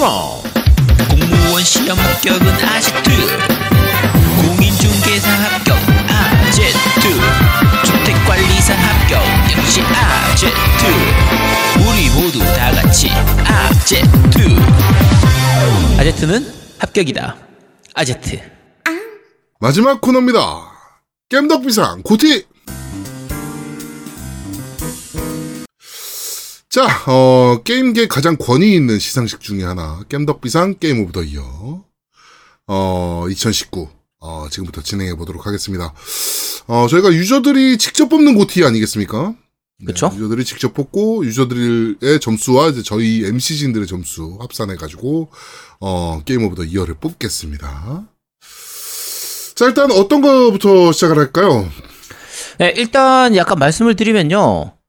컴온 공무원 시험 합격은 아지트 공인중개사 합격 아제트 주택관리사 합격 역시 아제트 우리 모두 다 같이 아제트 아제트는 합격이다. 아제트. 마지막 코너입니다. 겜덕비상 고티. 자, 어, 게임계 가장 권위 있는 시상식 중에 하나, 겜덕비상 Game of the Year. 어, 2019. 어, 지금부터 진행해 보도록 하겠습니다. 어, 저희가 유저들이 직접 뽑는 GOTY 아니겠습니까? 그쵸? 네, 유저들이 직접 뽑고, 유저들의 점수와 이제 저희 MC진들의 점수 합산해 가지고, 어, Game of the Year를 뽑겠습니다. 자, 일단 어떤 거부터 시작을 할까요? 네, 일단 약간 말씀을 드리면요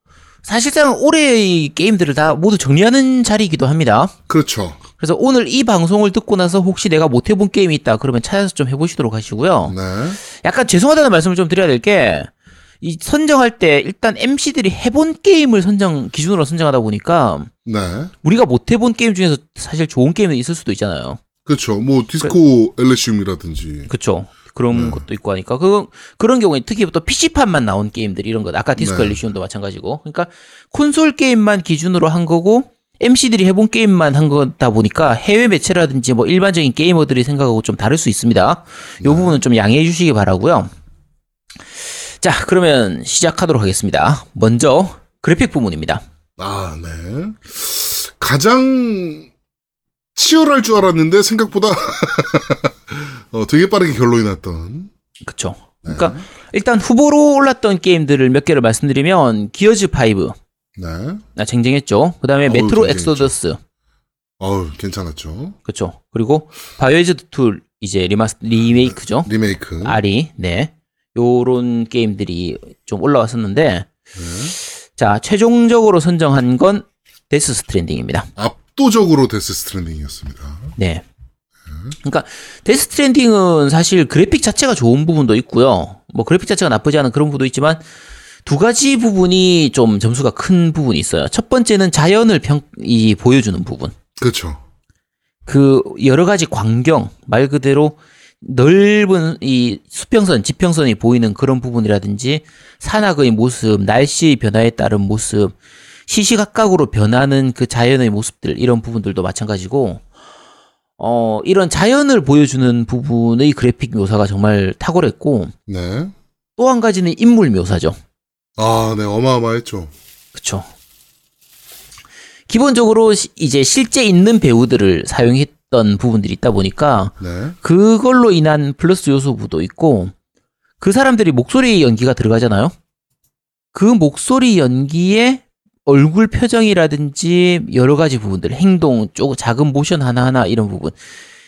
사실상 올해의 게임들을 다 모두 정리하는 자리이기도 합니다 그렇죠. 그래서 오늘 이 방송을 듣고 나서 혹시 내가 못 해본 게임이 있다 그러면 찾아서 좀 해보시도록 하시고요. 네. 약간 죄송하다는 말씀을 좀 드려야 될 게 이 선정할 때 일단 MC들이 해본 게임을 선정 기준으로 선정하다 보니까 네. 우리가 못 해본 게임 중에서 사실 좋은 게임이 있을 수도 있잖아요. 그렇죠. 뭐, 디스코 엘레시움이라든지. 그렇죠. 그런 네. 것도 있고 하니까 그 그런 경우에 특히 또 PC판만 나온 게임들 이런 것 아까 디스코 네. 엘리시온도 마찬가지고 그러니까 콘솔 게임만 기준으로 한 거고 MC들이 해본 게임만 한 거다 보니까 해외 매체라든지 뭐 일반적인 게이머들이 생각하고 좀 다를 수 있습니다. 이 부분은 좀 양해해 주시기 바라고요. 자 그러면 시작하도록 하겠습니다. 먼저 그래픽 부분입니다. 아, 네. 가장 치열할 줄 알았는데 생각보다 어, 되게 빠르게 결론이 났던. 그쵸. 그러니까 일단 후보로 올랐던 게임들을 몇 개를 말씀드리면 기어즈 5 네. 아, 쟁쟁했죠. 그 다음에 어우, 메트로 쟁쟁했죠. 엑소더스 어우, 괜찮았죠. 그렇죠. 그리고 바이오하자드 2 이제 리마스 리메이크죠. 리메이크. RE 네. 요런 게임들이 좀 올라왔었는데 네. 자, 최종적으로 선정한 건 데스 스트랜딩입니다. 압도적으로 데스 스트랜딩이었습니다. 네. 그러니까 데스 스트랜딩은 사실 그래픽 자체가 좋은 부분도 있고요. 뭐 그래픽 자체가 나쁘지 않은 그런 부분도 있지만 두 가지 부분이 좀 점수가 큰 부분이 있어요. 첫 번째는 자연을 평, 이 보여주는 부분. 그렇죠. 그 여러 가지 광경 말 그대로 넓은 이 수평선, 지평선이 보이는 그런 부분이라든지 산악의 모습, 날씨의 변화에 따른 모습, 시시각각으로 변하는 그 자연의 모습들 이런 부분들도 마찬가지고 어 이런 자연을 보여주는 부분의 그래픽 묘사가 정말 탁월했고 네. 또 한 가지는 인물 묘사죠. 아, 네. 어마어마했죠. 그쵸. 기본적으로 시- 이제 실제 있는 배우들을 사용했던 부분들이 있다 보니까 네. 그걸로 인한 플러스 요소부도 있고 그 사람들이 목소리 연기가 들어가잖아요. 그 목소리 연기에 얼굴 표정이라든지 여러 가지 부분들, 행동, 조금 작은 모션 하나하나 이런 부분,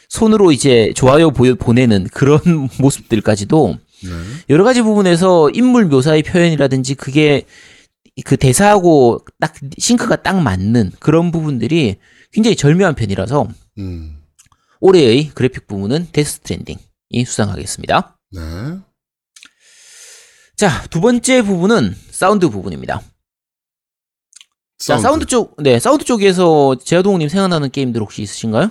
손으로 이제 좋아요 보여- 보내는 그런 모습들까지도 네. 여러 가지 부분에서 인물 묘사의 표현이라든지 그게 그 대사하고 딱 싱크가 딱 맞는 그런 부분들이 굉장히 절묘한 편이라서 음. 올해의 그래픽 부분은 데스 스트랜딩이 수상하겠습니다. 네. 자, 두 번째 부분은 사운드 부분입니다. 자, 사운드 쪽, 네, 사운드 쪽에서 제아동님 생각나는 게임들 혹시 있으신가요?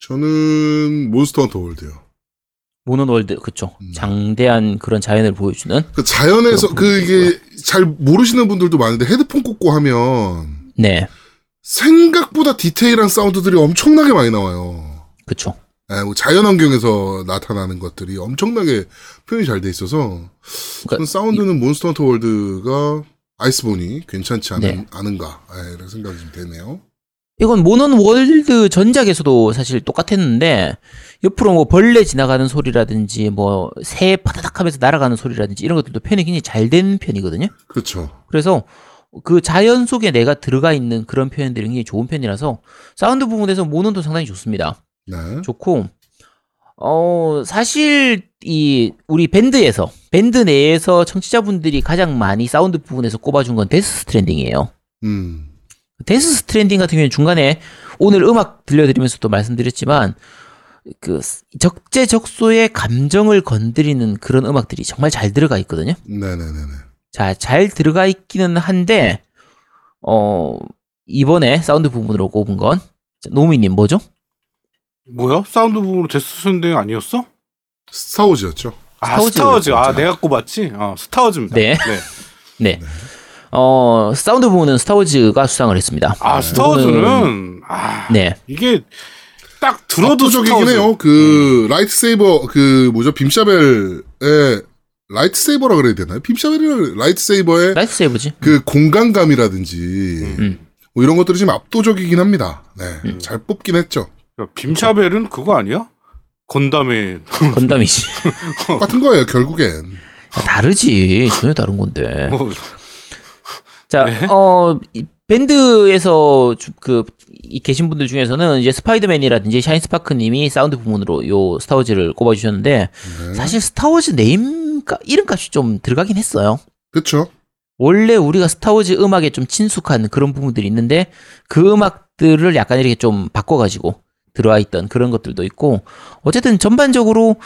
저는 몬스터 헌터 월드요. 몬헌 월드, 그쵸. 음. 장대한 그런 자연을 보여주는. 그 자연에서 그 이게 잘 모르시는 분들도 많은데 헤드폰 꽂고 하면 네, 생각보다 디테일한 사운드들이 엄청나게 많이 나와요. 그쵸. 예, 뭐 자연 환경에서 나타나는 것들이 엄청나게 표현이 잘 돼 있어서 그러니까 사운드는 몬스터 헌터 월드가 아이스본이 괜찮지 않은, 네. 않은가 예, 이런 생각이 좀 되네요. 이건 몬헌 월드 전작에서도 사실 똑같았는데 옆으로 뭐 벌레 지나가는 소리라든지 뭐 새 파다닥 하면서 날아가는 소리라든지 이런 것들도 표현이 굉장히 잘 된 편이거든요. 그렇죠. 그래서 그 자연 속에 내가 들어가 있는 그런 표현들이 굉장히 좋은 편이라서 사운드 부분에서 몬헌도 상당히 좋습니다. 네. 좋고 어 사실 이 우리 밴드에서 밴드 내에서 청취자분들이 가장 많이 사운드 부분에서 꼽아준 건 데스 스트랜딩이에요. 음. 데스 스트랜딩 같은 경우는 중간에 오늘 음악 들려드리면서도 말씀드렸지만 그 적재적소의 감정을 건드리는 그런 음악들이 정말 잘 들어가 있거든요. 네네네네. 자, 잘 들어가 있기는 한데 어 이번에 사운드 부분으로 꼽은 건 자, 노미님 뭐죠? 뭐야? 사운드 부분으로 데스 스트랜딩 아니었어? 스타워즈였죠. 아, 스타워즈. 스타워즈. 아, 내가 꼽았지? 어, 스타워즈입니다. 네. 네. 어, 사운드 부분은 스타워즈가 수상을 했습니다. 아, 스타워즈는, 아, 네. 이게 딱 들어도 압도적이긴 스타워즈. 해요. 그 lightsaber 그 뭐죠 빔샤벨의 lightsaber라 그래야 되나요? 빔샤벨이라 lightsaber의 lightsaber지. 그 공간감이라든지 음. 뭐 이런 것들이 좀 압도적이긴 합니다. 네, 잘 뽑긴 했죠. 야, 빔샤벨은 그거 아니야? 건담의 건담이지. 똑같은 거예요 결국엔. 다르지. 전혀 다른 건데. 뭐, 자, 네. 어, 이 밴드에서 주- 그, 이 계신 분들 중에서는 이제 스파이더맨이라든지 샤인스파크님이 사운드 부문으로 요 스타워즈를 꼽아주셨는데, 네. 사실 스타워즈 네임, 가 이름값이 좀 들어가긴 했어요. 그렇죠. 원래 우리가 스타워즈 음악에 좀 친숙한 그런 부분들이 있는데, 그 음악들을 약간 이렇게 좀 바꿔가지고 들어와 있던 그런 것들도 있고, 어쨌든 전반적으로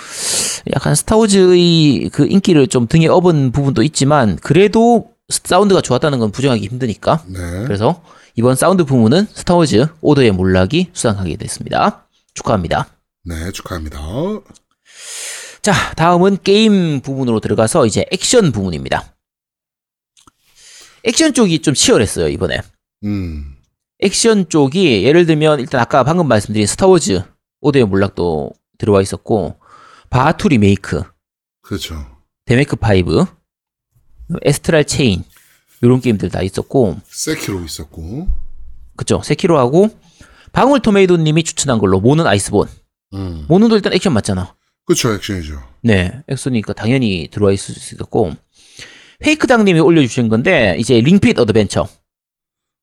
약간 스타워즈의 그 인기를 좀 등에 업은 부분도 있지만, 그래도 사운드가 좋았다는 건 부정하기 힘드니까, 네. 그래서 이번 사운드 부문은 스타워즈 오더의 몰락이 수상하게 됐습니다. 축하합니다. 네 축하합니다. 자, 다음은 게임 부분으로 들어가서 이제 액션 부문입니다. 액션 쪽이 좀 치열했어요, 이번에. 음. 액션 쪽이 예를 들면 일단 아까 방금 말씀드린 스타워즈 오더의 몰락도 들어와 있었고 바투 리메이크, 그렇죠. 데메크 5, 아스트랄 체인 이런 게임들 다 있었고 세키로 있었고. 그쵸 세키로하고 방울 토메이도님이 추천한 걸로 몬헌 아이스본 음. 몬헌도 일단 액션 맞잖아 그렇죠 액션이죠. 네 액션이니까 당연히 들어와 있을 수 있었고 페이크당님이 올려주신 건데 이제 링핏 어드벤처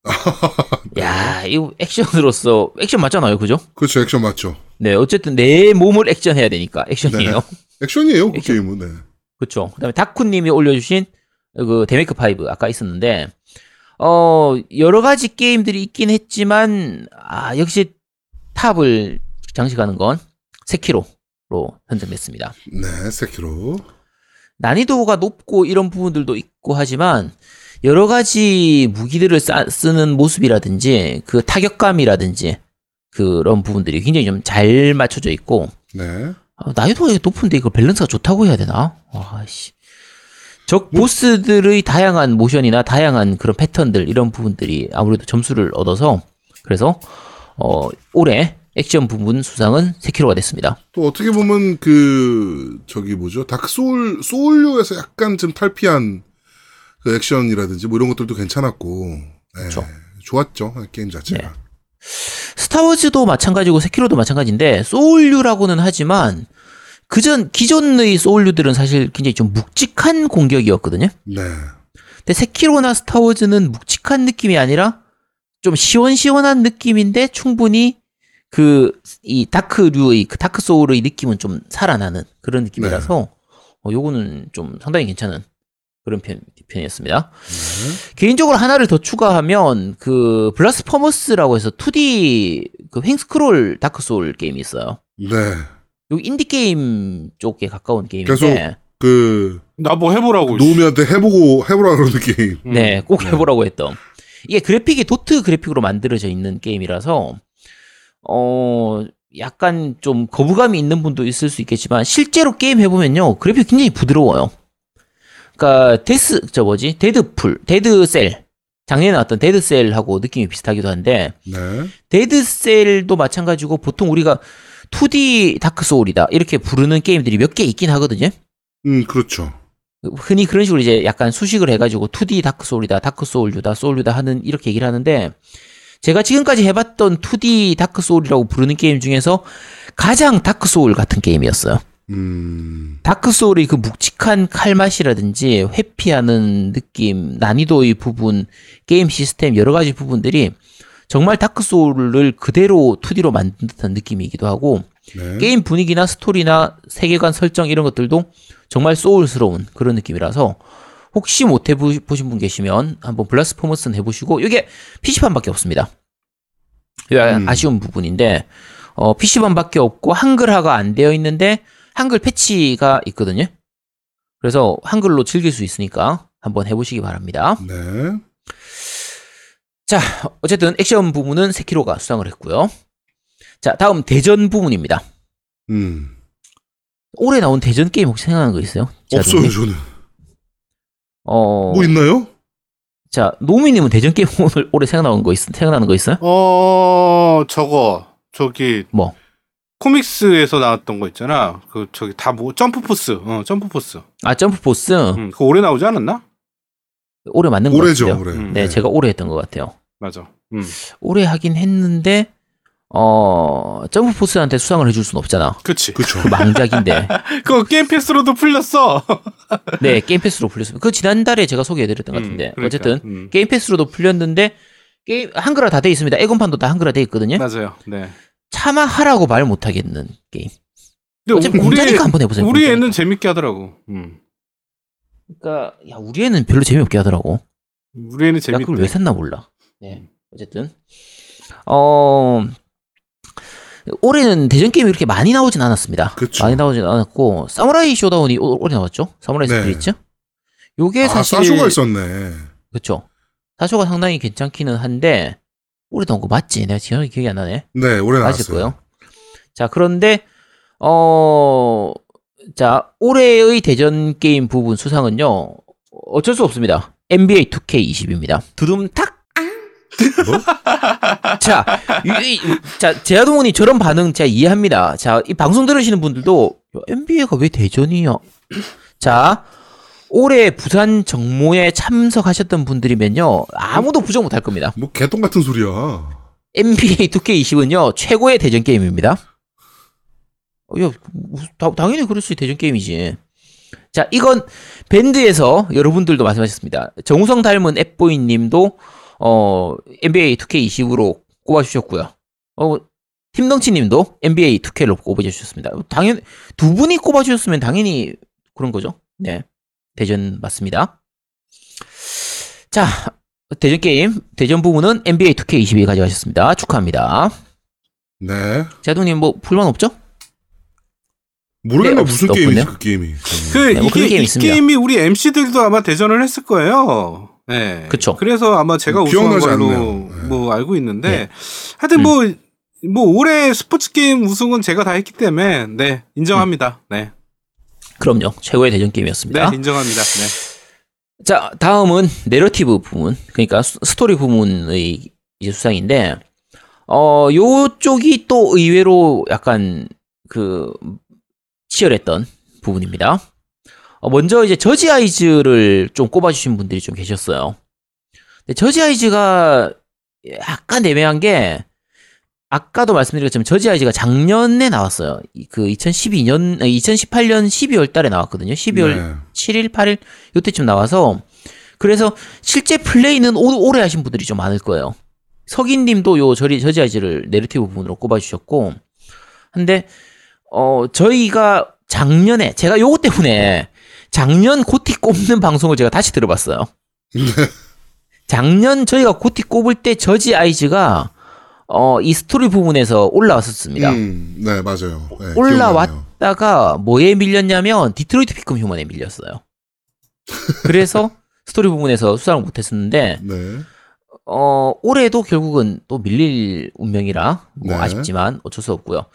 야 이거 액션으로서 액션 맞잖아요 그죠? 그렇죠 액션 맞죠. 네 어쨌든 내 몸을 액션해야 되니까 액션이에요 액션이에요 그 액션. 게임은. 네. 그렇죠. 그다음에 다쿠님이 올려주신 그 데메이크 5 아까 있었는데 어 여러 가지 게임들이 있긴 했지만 아 역시 탑을 장식하는 건 세키로로 선정됐습니다. 네 세키로. 난이도가 높고 이런 부분들도 있고 하지만 여러 가지 무기들을 싸- 쓰는 모습이라든지 그 타격감이라든지 그런 부분들이 굉장히 좀 잘 맞춰져 있고 네. 아, 난이도가 높은데 이거 밸런스가 좋다고 해야 되나? 와씨. 적 보스들의 다양한 모션이나 다양한 그런 패턴들 이런 부분들이 아무래도 점수를 얻어서 그래서 어 올해 액션 부분 수상은 세키로가 됐습니다. 또 어떻게 보면 그 저기 뭐죠 다크 소울 소울류에서 약간 좀 탈피한 그 액션이라든지 뭐 이런 것들도 괜찮았고 네, 그쵸. 좋았죠 게임 자체가. 네. 스타워즈도 마찬가지고 세키로도 마찬가지인데 소울류라고는 하지만 그전 기존의 소울류들은 사실 굉장히 좀 묵직한 공격이었거든요. 네. 근데 세키로나 스타워즈는 묵직한 느낌이 아니라 좀 시원시원한 느낌인데 충분히 그 이 다크류의 그 다크 소울의 느낌은 좀 살아나는 그런 느낌이라서 어, 요거는 좀 상당히 괜찮은 그런 편, 편이었습니다. 네. 개인적으로 하나를 더 추가하면 그 블라스퍼머스라고 해서 2D 그 횡스크롤 다크 소울 게임이 있어요. 네. 요 인디 게임 쪽에 가까운 게임인데 계속 그 나 뭐 해보라고. 씨. 노우미한테 해보고 해보라 그러는 게임. 음. 네, 꼭 해보라고 했던. 이게 그래픽이 도트 그래픽으로 만들어져 있는 게임이라서, 어, 약간 좀 거부감이 있는 분도 있을 수 있겠지만, 실제로 게임 해보면요, 그래픽 굉장히 부드러워요. 그니까, 데스, 저 뭐지? 데드풀, 데드셀. 작년에 나왔던 데드셀하고 느낌이 비슷하기도 한데, 네. 데드셀도 마찬가지고 보통 우리가 2D 다크 소울이다. 이렇게 부르는 게임들이 몇 개 있긴 하거든요. 음 그렇죠. 흔히 그런 식으로 이제 약간 수식을 해가지고 2D 다크 소울이다, 다크 소울류다, 소울류다 하는 이렇게 얘기를 하는데 제가 지금까지 해봤던 2D 다크 소울이라고 부르는 게임 중에서 가장 다크 소울 같은 게임이었어요. 음 다크 소울의 그 묵직한 칼 맛이라든지 회피하는 느낌, 난이도의 부분, 게임 시스템 여러 가지 부분들이 정말 다크 소울을 그대로 2D로 만든 듯한 느낌이기도 하고 네. 게임 분위기나 스토리나 세계관 설정 이런 것들도 정말 소울스러운 그런 느낌이라서 혹시 못 해보신 분 계시면 한번 블라스퍼머스는 해보시고 이게 PC판밖에 없습니다. 음. 아쉬운 부분인데 어, PC판밖에 없고 한글화가 안 되어 있는데 한글 패치가 있거든요. 그래서 한글로 즐길 수 있으니까 한번 해보시기 바랍니다. 네. 자, 어쨌든 액션 부분은 세키로가 수상을 했고요. 자, 다음 대전 부분입니다. 음. 올해 나온 대전 게임 혹시 생각나는 거 있어요? 없어요, 자동님? 저는. 어, 뭐 있나요? 자, 노미님은 대전 게임 오늘 올해 생각나는 거 있, 생각나는 거 있어요? 어 저거 저기 뭐? 코믹스에서 나왔던 거 있잖아. 그 저기 다 뭐 점프 포스. 어 점프 포스. 아, 점프 포스 음, 그거 올해 나오지 않았나? 올해 맞는 거 올해죠, 같아요. 올해. 음, 네, 제가 올해 했던 것 같아요. 맞아. 음. 올해 하긴 했는데 어, 점프 포스한테 수상을 해줄 수는 없잖아. 그치. 그쵸. 그 망작인데. 그거 게임 패스로도 풀렸어. 네, 게임 패스로 풀렸습니다. 그 지난달에 제가 소개해드렸던 것 같은데. 음, 그러니까. 어쨌든 음. 게임 패스로도 풀렸는데 게임 한글화 다 돼 있습니다. 엑원판도 다 한글화 돼 있거든요. 맞아요. 네. 차마 하라고 말 못하겠는 게임. 근데 우리 공짜니까 한번 해보세요. 우리 공짜니까. 애는 재밌게 하더라고. 음. 그러니까 야 우리 애는 별로 재미없게 하더라고. 우리 애는 나 재밌대. 그걸 왜 샀나 몰라. 네. 어쨌든 어 올해는 대전 게임이 이렇게 많이 나오진 않았습니다. 그쵸. 많이 나오진 않았고 사무라이 쇼다운이 올- 올해 나왔죠. 사무라이 네. 스피릿츠. 요게 아, 사실 사쇼가 있었네. 그렇죠. 사쇼가 상당히 괜찮기는 한데 올해 나온 거 맞지? 내가 지금 기억이 안 나네. 네, 올해 맞을 나왔어요. 거예요. 자, 그런데 어, 자 올해의 대전 게임 부분 수상은요 어쩔 수 없습니다. NBA 2K20입니다. 두둠탁. 뭐? 자, 이, 이- 자 제아동원이 저런 반응 제가 이해합니다. 자, 이 방송 들으시는 분들도 NBA가 왜 대전이야? 자, 올해 부산 정모에 참석하셨던 분들이면요 아무도 부정 못할 겁니다. 뭐 개똥 같은 소리야. NBA 2K20은요 최고의 대전 게임입니다. 어, 야, 무슨- 다- 당연히 그렇지 대전 게임이지. 자, 이건 밴드에서 여러분들도 말씀하셨습니다. 정우성 닮은 앱보이님도 어 NBA 2K20으로 꼽아주셨고요. 어 팀덩치님도 NBA 2K로 꼽아주셨습니다. 당연 두 분이 꼽아주셨으면 당연히 그런 거죠. 네, 대전 맞습니다. 자, 대전 게임 대전 부분은 NBA 2K22 가져가셨습니다. 축하합니다. 네. 제동님 뭐 불만 없죠? 모르겠네 네, 무슨 없- 게임이지. 그 게임이. 그 네, 뭐 그런 이게 게임이 이 있습니다. 게임이 우리 MC들도 아마 대전을 했을 거예요. 네. 그쵸. 그래서 아마 제가 음, 우승한 걸로 않네요. 네. 뭐 알고 있는데 네. 하여튼 뭐뭐 올해 스포츠 게임 우승은 제가 다 했기 때문에 네 인정합니다. 네. 그럼요. 최고의 대전 네, 게임이었습니다. 인정합니다. 네. 자, 다음은 내러티브 부분. 그러니까 스- 스토리 부분의 이제 수상인데 어, 요쪽이 또 의외로 약간 그 치열했던 부분입니다. 어, 먼저 이제 저지 아이즈를 좀 꼽아주신 분들이 좀 계셨어요. 근데 저지 아이즈가 약간 애매한 게 아까도 말씀드린 것처럼 저지 아이즈가 작년에 나왔어요. 이- 그 2012년, 2018년 12월 달에 나왔거든요. 12월 네. 7일, 8일 요때쯤 나와서 그래서 실제 플레이는 오, 오래 하신 분들이 좀 많을 거예요. 석인 님도 요 저리 저지 아이즈를 내러티브 부분으로 꼽아주셨고, 근데 어 저희가 작년에 제가 요거 때문에 작년 고티 꼽는 방송을 제가 다시 들어봤어요. 작년 저희가 고티 꼽을 때 저지 아이즈가 어 이 스토리 부분에서 올라왔었습니다. 음, 네 맞아요. 네, 올라왔- 기억나네요. 다가 뭐에 밀렸냐면 디트로이트 비컴 휴먼에 밀렸어요. 그래서 스토리 부분에서 수상을 못했었는데 네. 어 올해도 결국은 또 밀릴 운명이라 뭐 네. 아쉽지만 어쩔 수 없고요.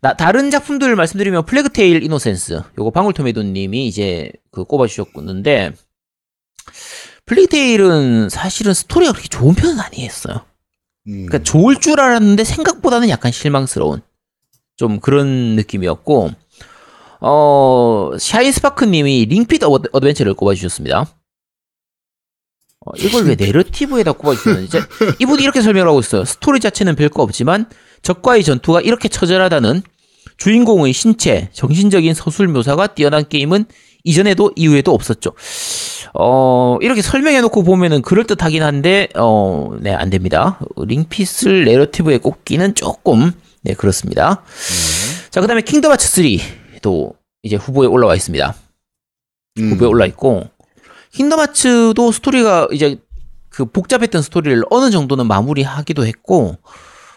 나 다른 작품들 말씀드리면 플래그 테일 이노센스 요거 방울토메도 님이 이제 그 꼽아 주셨는데 플래그 테일은 사실은 스토리가 그렇게 좋은 편은 아니었어요. 음. 그러니까 좋을 줄 알았는데 생각보다는 약간 실망스러운 좀 그런 느낌이었고 어 샤인 스파크님이 링핏 어드- 어드벤처를 꼽아주셨습니다. 어, 이걸 왜 내러티브에다 꼽아주셨는지 이분이 이렇게 설명을 하고 있어요. 스토리 자체는 별거 없지만 적과의 전투가 이렇게 처절하다는 주인공의 신체, 정신적인 서술 묘사가 뛰어난 게임은 이전에도 이후에도 없었죠. 어, 이렇게 설명해놓고 보면은 그럴듯하긴 한데, 어, 네, 안 됩니다. 링핏을 내러티브에 꼽기는 조금, 네, 그렇습니다. 자, 그 다음에 킹덤 하츠 3도 이제 후보에 올라와 있습니다. 음. 후보에 올라 있고, 킹덤 하츠도 스토리가 이제 그 복잡했던 스토리를 어느 정도는 마무리하기도 했고,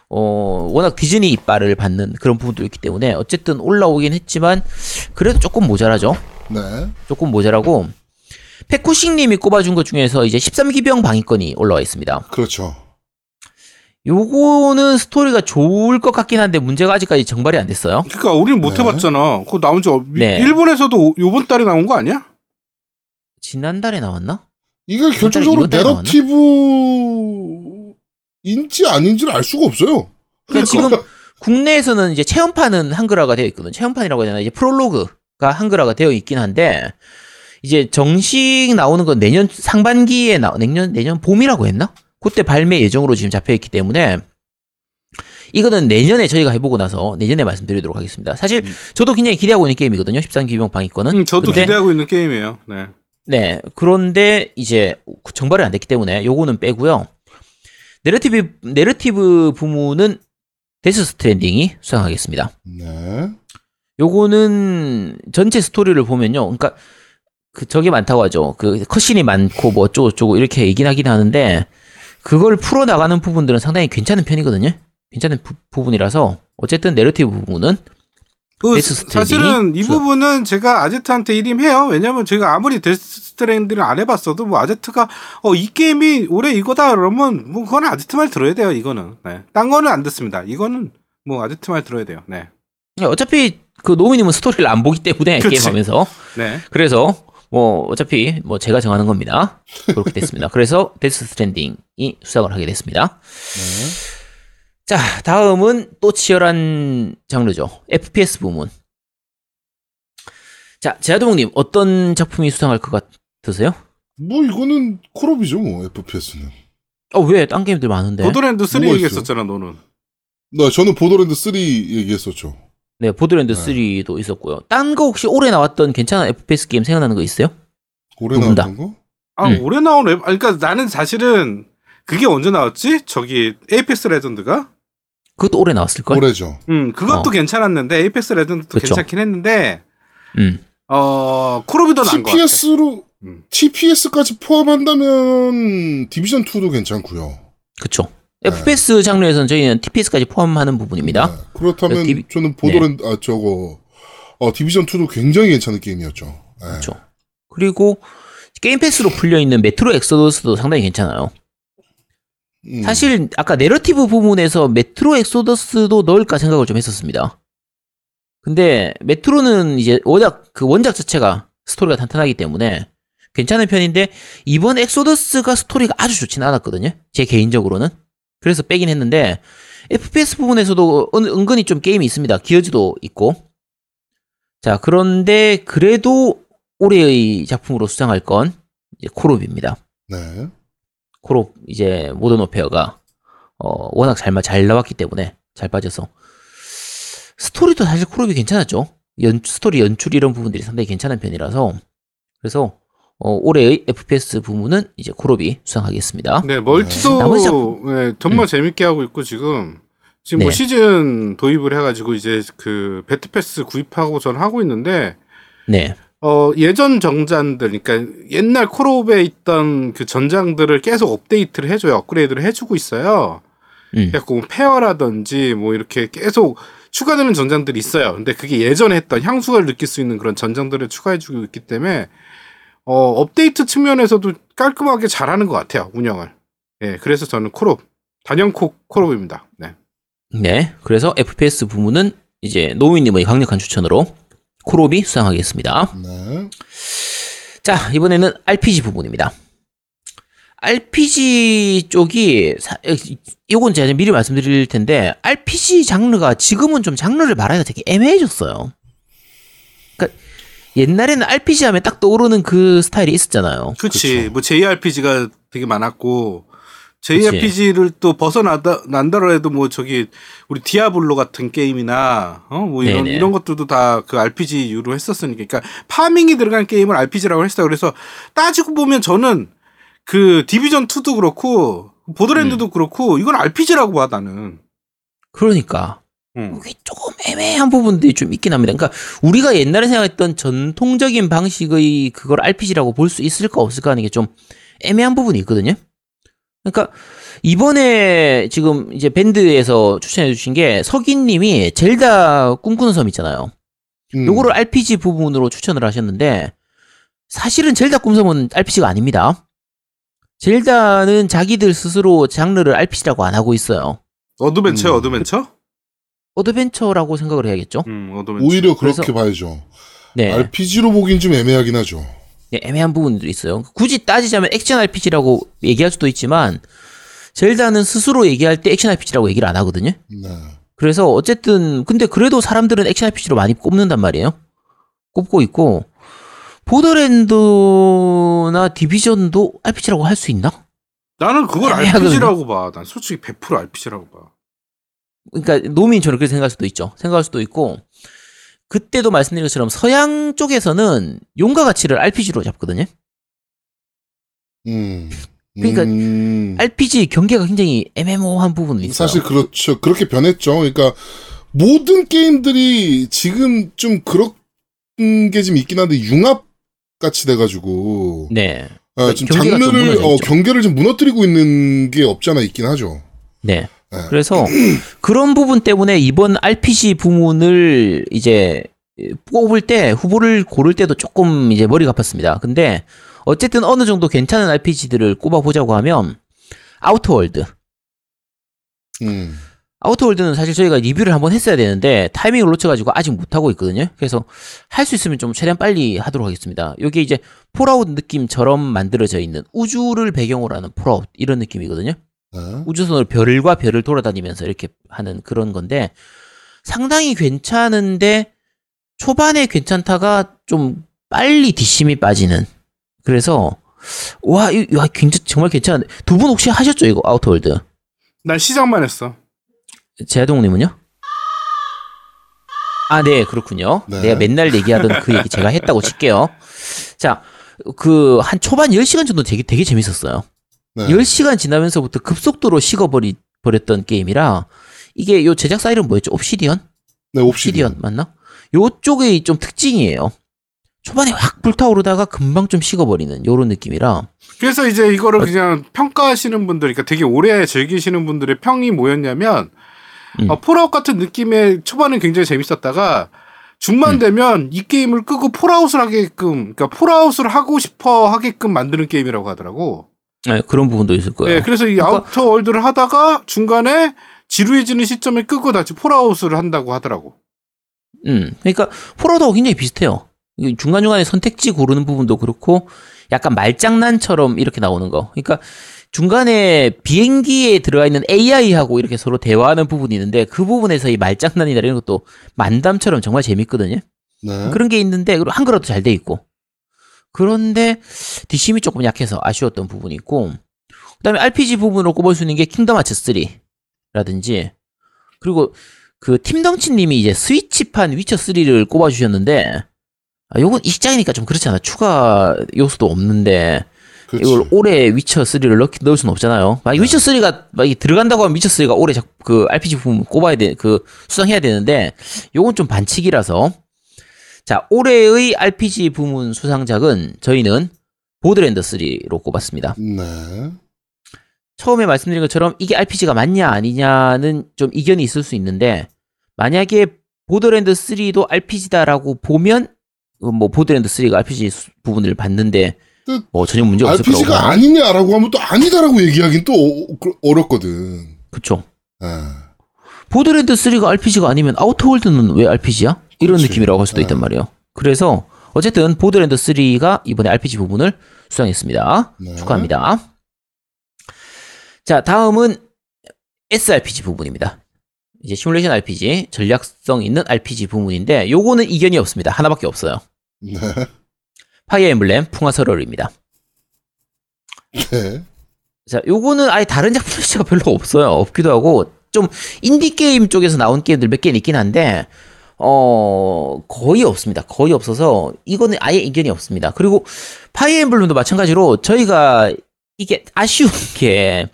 어, 워낙 디즈니 이빨을 받는 그런 부분도 있기 때문에 어쨌든 올라오긴 했지만, 그래도 조금 모자라죠. 네. 조금 모자라고 페쿠싱님이 꼽아준 것 중에서 이제 13기병 방위권이 올라와 있습니다. 그렇죠. 요거는 스토리가 좋을 것 같긴 한데 문제가 아직까지 정발이 안 됐어요. 그러니까 우리는 못 네. 해봤잖아. 그거 나온 지 어- 네. 일본에서도 요번 달에 나온 거 아니야? 지난달에 나왔나? 이게 결정적으로? 내러티브인지 아닌지를 알 수가 없어요. 그러니까 지금 국내에서는 이제 체험판은 한글화가 되어 있거든. 체험판이라고 해야 되나? 이제 프롤로그가 한글화가 되어 있긴 한데 이제 정식 나오는 건 내년 상반기에 나 내년 내년 봄이라고 했나? 그때 발매 예정으로 지금 잡혀 있기 때문에 이거는 내년에 저희가 해보고 나서 내년에 말씀드리도록 하겠습니다. 사실 저도 굉장히 기대하고 있는 게임이거든요. 13기병 방위권은. 음, 저도 근데 기대하고 있는 게임이에요. 네. 네. 그런데 이제 정발이 안 됐기 때문에 요거는 빼고요. 내러티브 내러티브 부문은 데스 스트랜딩이 수상하겠습니다. 네. 요거는 전체 스토리를 보면요. 그러니까 그 저게 많다고 하죠. 그 컷신이 많고 뭐 어쩌고 저쩌고 이렇게 얘기는 하긴 하는데 그걸 풀어 나가는 부분들은 상당히 괜찮은 편이거든요. 괜찮은 부, 부분이라서 어쨌든 내러티브 부분은 그 사실은 이. 부분은 제가 아제트한테 일임해요. 왜냐면 제가 아무리 데스 스트랜딩을 안 해봤어도 뭐 아제트가 어 이 게임이 올해 이거다 그러면 뭐 그건 아제트 말 들어야 돼요. 이거는. 네. 딴 거는 안 듣습니다. 이거는 뭐 아제트 말 들어야 돼요. 네. 어차피 그 노미님은 스토리를 안 보기 때문에 그치. 게임하면서 네. 그래서 뭐 어차피 뭐 제가 정하는 겁니다. 그렇게 됐습니다. 그래서 데스 스트랜딩이 수상을 하게 됐습니다. 네. 자, 다음은 또 치열한 장르죠. FPS 부문. 자, 제아도목님 어떤 작품이 수상할 것 같으세요? 뭐 이거는 콜옵이죠, 뭐 FPS는. 어, 왜? 딴 게임들 많은데. 보더랜드 3 뭐가 얘기했었잖아, 너는. 나 저는 보더랜드 3 얘기했었죠. 네, 보더랜드 네. 3도 있었고요. 딴 거 혹시 올해 나왔던 괜찮은 FPS 게임 생각나는 거 있어요? 올해 누군다. 나왔던 거? 아, 음. 올해 나온 웹, 아, 그러니까 나는 사실은 그게 언제 나왔지? 저기 에이펙스 레전드가? 그것도 올해 나왔을 걸? 올해죠. 음, 그것도 어. 괜찮았는데 에이펙스 레전드도 그쵸. 괜찮긴 했는데 음. 어, 콜옵이 더 나은 것 같아. TPS로 음. TPS까지 포함한다면 디비전 2도 괜찮고요. 그쵸. FPS 장르에서는 저희는 TPS까지 포함하는 부분입니다. 네. 그렇다면 디비- 저는 보더랜드 아 저거 어 디비전 2도 굉장히 괜찮은 게임이었죠. 네. 그렇죠. 그리고 게임 패스로 풀려 있는 메트로 엑소더스도 상당히 괜찮아요. 음. 사실 아까 내러티브 부분에서 메트로 엑소더스도 넣을까 생각을 좀 했었습니다. 근데 메트로는 이제 워낙 그 원작 자체가 스토리가 탄탄하기 때문에 괜찮은 편인데 이번 엑소더스가 스토리가 아주 좋지는 않았거든요. 제 개인적으로는. 그래서 빼긴 했는데 FPS 부분에서도 은, 은근히 좀 게임이 있습니다. 기어즈도 있고. 자, 그런데 그래도 올해의 작품으로 수상할 건 이제 콜옵입니다. 네. 콜옵 이제 모던 워페어가 어, 워낙 잘, 마- 잘 나왔기 때문에 잘 빠져서 스토리도 사실 콜옵이 괜찮았죠. 연, 스토리 연출 이런 부분들이 상당히 괜찮은 편이라서 그래서 어, 올해의 FPS 부문은 이제 콜옵이 수상하겠습니다. 네, 멀티도 작품. 네, 정말 재밌게 하고 있고 지금 지금 뭐 네. 시즌 도입을 해가지고 이제 그 배틀 패스 구입하고 전 하고 있는데 네, 어 예전 전장들 그러니까 옛날 콜옵에 있던 그 전장들을 계속 업데이트를 해줘요 업그레이드를 해주고 있어요. 음, 그래갖고 뭐 페어라든지 뭐 이렇게 계속 추가되는 전장들이 있어요. 근데 그게 예전에 했던 향수를 느낄 수 있는 그런 전장들을 추가해주고 있기 때문에 어 업데이트 측면에서도 깔끔하게 잘하는 것 같아요 운영을. 예, 그래서 저는 콜옵 단연코 콜옵입니다. 네. 네. 그래서 FPS 부문은 이제 노우미님의 강력한 추천으로 콜옵이 수상하겠습니다. 네. 자, 이번에는 RPG 부분입니다. RPG 쪽이, 사, 이건 제가 미리 말씀드릴 텐데, RPG 장르가 지금은 좀 장르를 말하기가 되게 애매해졌어요. 옛날에는 RPG 하면 딱 떠오르는 그 스타일이 있었잖아요. 그렇지. 뭐 JRPG가 되게 많았고 JRPG를 또 벗어나다 난다더라도 뭐 저기 우리 디아블로 같은 게임이나 어뭐 이런 네네. 이런 것들도 다 그 RPG유로 했었으니까 그러니까 파밍이 들어간 게임을 RPG라고 했어요. 그래서 따지고 보면 저는 그 디비전 2도 그렇고 보드랜드도 음. 그렇고 이건 RPG라고 봐 나는. 그러니까. 음. 그게 조금 애매한 부분들이 좀 있긴 합니다. 그러니까 우리가 옛날에 생각했던 전통적인 방식의 그걸 RPG라고 볼 수 있을까 없을까 하는 게 좀 애매한 부분이 있거든요. 그러니까 이번에 지금 이제 밴드에서 추천해 주신 게 석인님이 젤다 꿈꾸는 섬 있잖아요. 음. 요거를 RPG 부분으로 추천을 하셨는데 사실은 젤다 꿈섬은 RPG가 아닙니다. 젤다는 자기들 스스로 장르를 RPG라고 안 하고 있어요. 어드벤처, 음. 어드벤처? 어드벤처라고 생각을 해야겠죠. 음, 어드벤처. 오히려 그렇게 그래서- 봐야죠. 네. RPG로 보긴 좀 애매하긴 하죠. 네, 애매한 부분도 있어요. 굳이 따지자면 액션 RPG라고 얘기할 수도 있지만 젤다는 스스로 얘기할 때 액션 RPG라고 얘기를 안 하거든요. 네. 그래서 어쨌든 근데 그래도 사람들은 액션 RPG로 많이 꼽는단 말이에요. 꼽고 있고 보더랜드나 디비전도 RPG라고 할 수 있나? 나는 그걸. RPG라고 봐. 난 솔직히 100% RPG라고 봐. 그러니까 노민처럼 그렇게 생각할 수도 있죠. 생각할 수도 있고 그때도 말씀드린 것처럼 서양 쪽에서는 용과 가치를 RPG로 잡거든요. 음. 그러니까 음. RPG 경계가 굉장히 애매모호한 부분이 있어요. 사실 그렇죠. 그렇게 변했죠. 그러니까 모든 게임들이 지금 좀 그런 게 좀 있긴 한데 융합 같이 돼가지고 네, 어, 좀 경계가 좀 장르를 무너져 어. 경계를 좀 무너뜨리고 있는 게 없지 않아 있긴 하죠. 네. 네. 그래서 그런 부분 때문에 이번 RPG 부문을 이제 뽑을 때 후보를 고를 때도 조금 이제 머리가 아팠습니다. 근데 어쨌든 어느 정도 괜찮은 RPG들을 꼽아보자고 하면 아우터월드. 음. 아우터월드는 사실 저희가 리뷰를 한번 했어야 되는데 타이밍을 놓쳐가지고 아직 못하고 있거든요. 그래서 할 수 있으면 좀 최대한 빨리 하도록 하겠습니다. 여기 이제 폴아웃 느낌처럼 만들어져 있는 우주를 배경으로 하는 폴아웃 이런 느낌이거든요. 네. 우주선으로 별과 별을 돌아다니면서 이렇게 하는 그런 건데 상당히 괜찮은데 초반에 괜찮다가 좀 빨리 뒷심이 빠지는 그래서 와, 이, 와 굉장히 정말 괜찮은데 두 분 혹시 하셨죠 이거 아우터월드 난 시작만 했어. 제동님은요? 아, 네, 그렇군요. 네. 내가 맨날 얘기하던 그 얘기 제가 했다고 칠게요. 자, 그, 한 초반 10시간 정도 되게, 되게 재밌었어요. 네. 10시간 지나면서부터 급속도로 식어버리, 버렸던 게임이라, 이게 요 제작사 이름 뭐였죠? 옵시디언? 네, 옵시디언. 옵시디언 맞나? 요쪽의 좀 특징이에요. 초반에 확 불타오르다가 금방 좀 식어버리는 요런 느낌이라, 그래서 이제 이거를 그냥 평가하시는 분들, 그러니까 되게 오래 즐기시는 분들의 평이 뭐였냐면, 음. 어, 폴아웃 같은 느낌의 초반은 굉장히 재밌었다가, 중반 음. 되면 이 게임을 끄고 폴아웃을 하게끔, 그러니까 폴아웃을 하고 싶어 하게끔 만드는 게임이라고 하더라고. 네, 그런 부분도 있을 거예요. 네, 그래서 이 그러니까- 아우터 월드를 하다가 중간에 지루해지는 시점에 끄고 다시 폴아웃을 한다고 하더라고. 음, 그러니까 폴아웃하고 굉장히 비슷해요. 중간중간에 선택지 고르는 부분도 그렇고 약간 말장난처럼 이렇게 나오는 거. 그러니까 중간에 비행기에 들어가 있는 AI하고 이렇게 서로 대화하는 부분이 있는데 그 부분에서 이 말장난이나 이런 것도 만담처럼 정말 재밌거든요. 네. 그런 게 있는데 그리고 한글화도 잘 돼 있고. 그런데 뒷심이 조금 약해서 아쉬웠던 부분이 있고 그 다음에 RPG 부분으로 꼽을 수 있는 게 킹덤 하츠 3라든지 그리고 그 팀덩치님이 이제 스위치판 위쳐 3를 꼽아주셨는데 아, 요건 이 시장이니까 좀 그렇잖아 추가 요소도 없는데 그렇지. 이걸 올해 위쳐 3를 넣, 넣을 수는 없잖아요. 막 위쳐 3가 막 이게 들어간다고 하면 위쳐 3가 올해 작- 그 RPG 부분 꼽아야 돼, 그 수상해야 되는데 요건 좀 반칙이라서 자 올해의 RPG 부문 수상작은 저희는 보드랜드 3로 꼽았습니다. 네. 처음에 말씀드린 것처럼 이게 RPG가 맞냐 아니냐는 좀 이견이 있을 수 있는데 만약에 보드랜드 3도 RPG다라고 보면 어, 뭐 보더랜드 3가 RPG 수- 부분을 봤는데 그뭐 전혀 문제 없을 거라고 RPG가. 아니냐라고 하면 또 아니다라고 얘기하긴 또 어- 그- 어렵거든. 그쵸. 네. 보더랜드 3가 RPG가 아니면 아우터월드는 왜 RPG야? 이런 그치. 느낌이라고 할 수도 있단 네. 말이에요. 그래서 어쨌든 보더랜드 3가 이번에 RPG 부분을 수상했습니다. 네. 축하합니다. 자, 다음은 SRPG 부분입니다. 이제 시뮬레이션 RPG, 전략성 있는 RPG 부분인데 요거는 이견이 없습니다. 하나밖에 없어요. 네. 파이어 엠블렘 풍화설월입니다. 네. 자, 요거는 아예 다른 작품 자체가 별로 없어요. 없기도 하고, 좀, 인디 게임 쪽에서 나온 게임들 몇 개는 있긴 한데, 어, 거의 없습니다. 거의 없어서, 이거는 아예 이견이 없습니다. 그리고, 파이어 엠블렘도 마찬가지로, 저희가, 이게 아쉬운 게,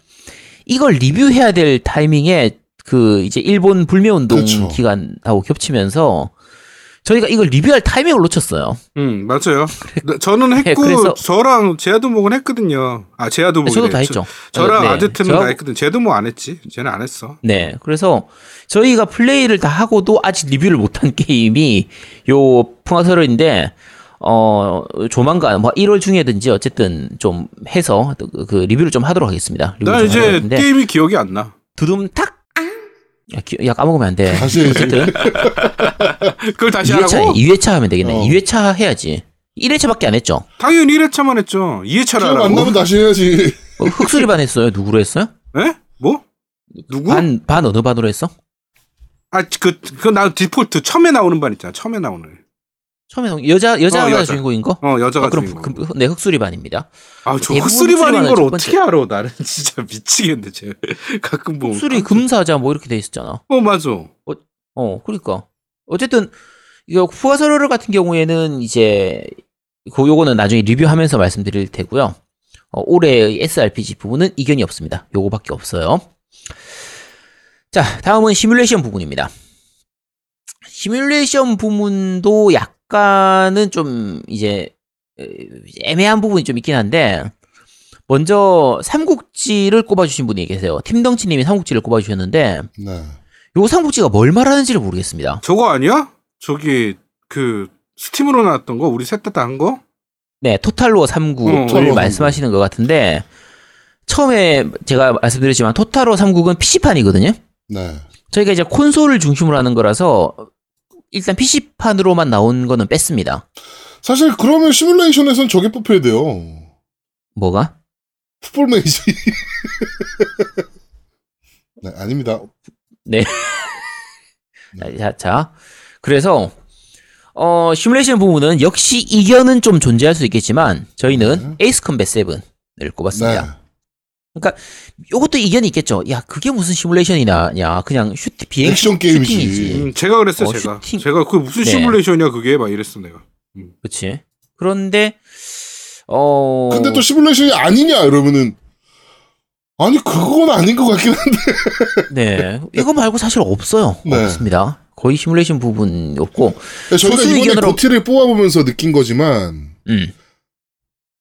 이걸 리뷰해야 될 타이밍에, 그, 이제, 일본 불매 운동 그렇죠. 기간하고 겹치면서, 저희가 이걸 리뷰할 타이밍을 놓쳤어요. 음, 맞아요. 나- 저는 했고, 네, 그래서- 저랑 제아도목은 했거든요. 아, 제아도목. 저도 다 했죠. 저 랑 네, 아제트는 저하고- 다 했거든. 제아도목 안 했지. 쟤는 안 했어. 네. 그래서 저희가 플레이를 다 하고도 아직 리뷰를 못한 게임이 요 풍화설월인데 어 조만간 뭐 1월 중에든지 어쨌든 좀 해서 그, 그 리뷰를 좀 하도록 하겠습니다. 나좀 이제 게임이 기억이 안 나. 두둠탁 야, 기- 야 까먹으면 안 돼. 다시 해야지. 어쨌든 그걸 다시 2회차 하라고? 2회차 하면 되겠네. 어. 2회차 해야지. 1회차밖에 안 했죠. 당연히 1회차만 했죠. 2회차를 기억 하라고. 안 나면 다시 해야지. 어, 흑수리 반 했어요. 누구로 했어요? 에? 뭐? 누구? 반, 반 어느 반으로 했어? 아, 그, 그, 나 디폴트 처음에 나오는 반 있잖아. 처음에 나오는. 처음에 성- 여자, 여자가 어, 여자. 주인공인 거? 어, 여자가 아, 그럼, 주인공. 그, 네, 흑수리반입니다. 아, 저 대부분 흑수리 반인 흑수리반은 걸첫 어떻게 알아? 나는 진짜 미치겠네, 쟤. 가끔 보면. 흑수리 금사자 뭐 이렇게 돼 있었잖아. 어, 맞아. 어, 그러니까. 어쨌든, 이거 후가서를 같은 경우에는 이제, 그, 요거는 나중에 리뷰하면서 말씀드릴 테고요. 어, 올해의 SRPG 부분은 이견이 없습니다. 요거밖에 없어요. 자, 다음은 시뮬레이션 부분입니다. 시뮬레이션 부분도 약 간은 좀 이제 에, 애매한 부분이 좀 있긴 한데 먼저 삼국지를 꼽아주신 분이 계세요. 팀덩치님이 삼국지를 꼽아주셨는데 네. 요 삼국지가 뭘 말하는지를 모르겠습니다. 저거 아니야? 저기, 그, 스팀으로 나왔던 거? 우리 셋 다한 거? 네, 토탈로 3국을 어, 토탈로 말씀하시는 것 같은데 처음에 제가 말씀드렸지만 토탈로 3국은 PC판이거든요. 네. 저희가 이제 콘솔을 중심으로 하는 거라서 일단 PC판으로만 나온 거는 뺐습니다. 사실 그러면 시뮬레이션에선 저게 뽑혀야 돼요. 뭐가? 풋볼 매니지. 네, 아닙니다. 네. 자, 자, 그래서 어, 시뮬레이션 부분은 역시 이견은 좀 존재할 수 있겠지만 저희는 에이스 컴뱃 7을 꼽았습니다. 네. 요것도 이견이 있겠죠. 야, 그게 무슨 시뮬레이션이냐? 그냥 슈팅 비행 액션 게임이지. 슈팅이지. 음, 제가 그랬어요, 어, 제가. 슈팅. 제가 그 무슨 네. 시뮬레이션이야, 그게? 막 이랬어, 내가. 그렇지. 그런데 어 근데 또 시뮬레이션이 아니냐 이러면은 아니 그건 아닌 것 같긴 한데. 네. 이거 말고 사실 없어요. 네. 없습니다. 거의 시뮬레이션 부분이 없고 저희가 소수 이번에 의견으로- 고티를 뽑아보면서 느낀 거지만 음.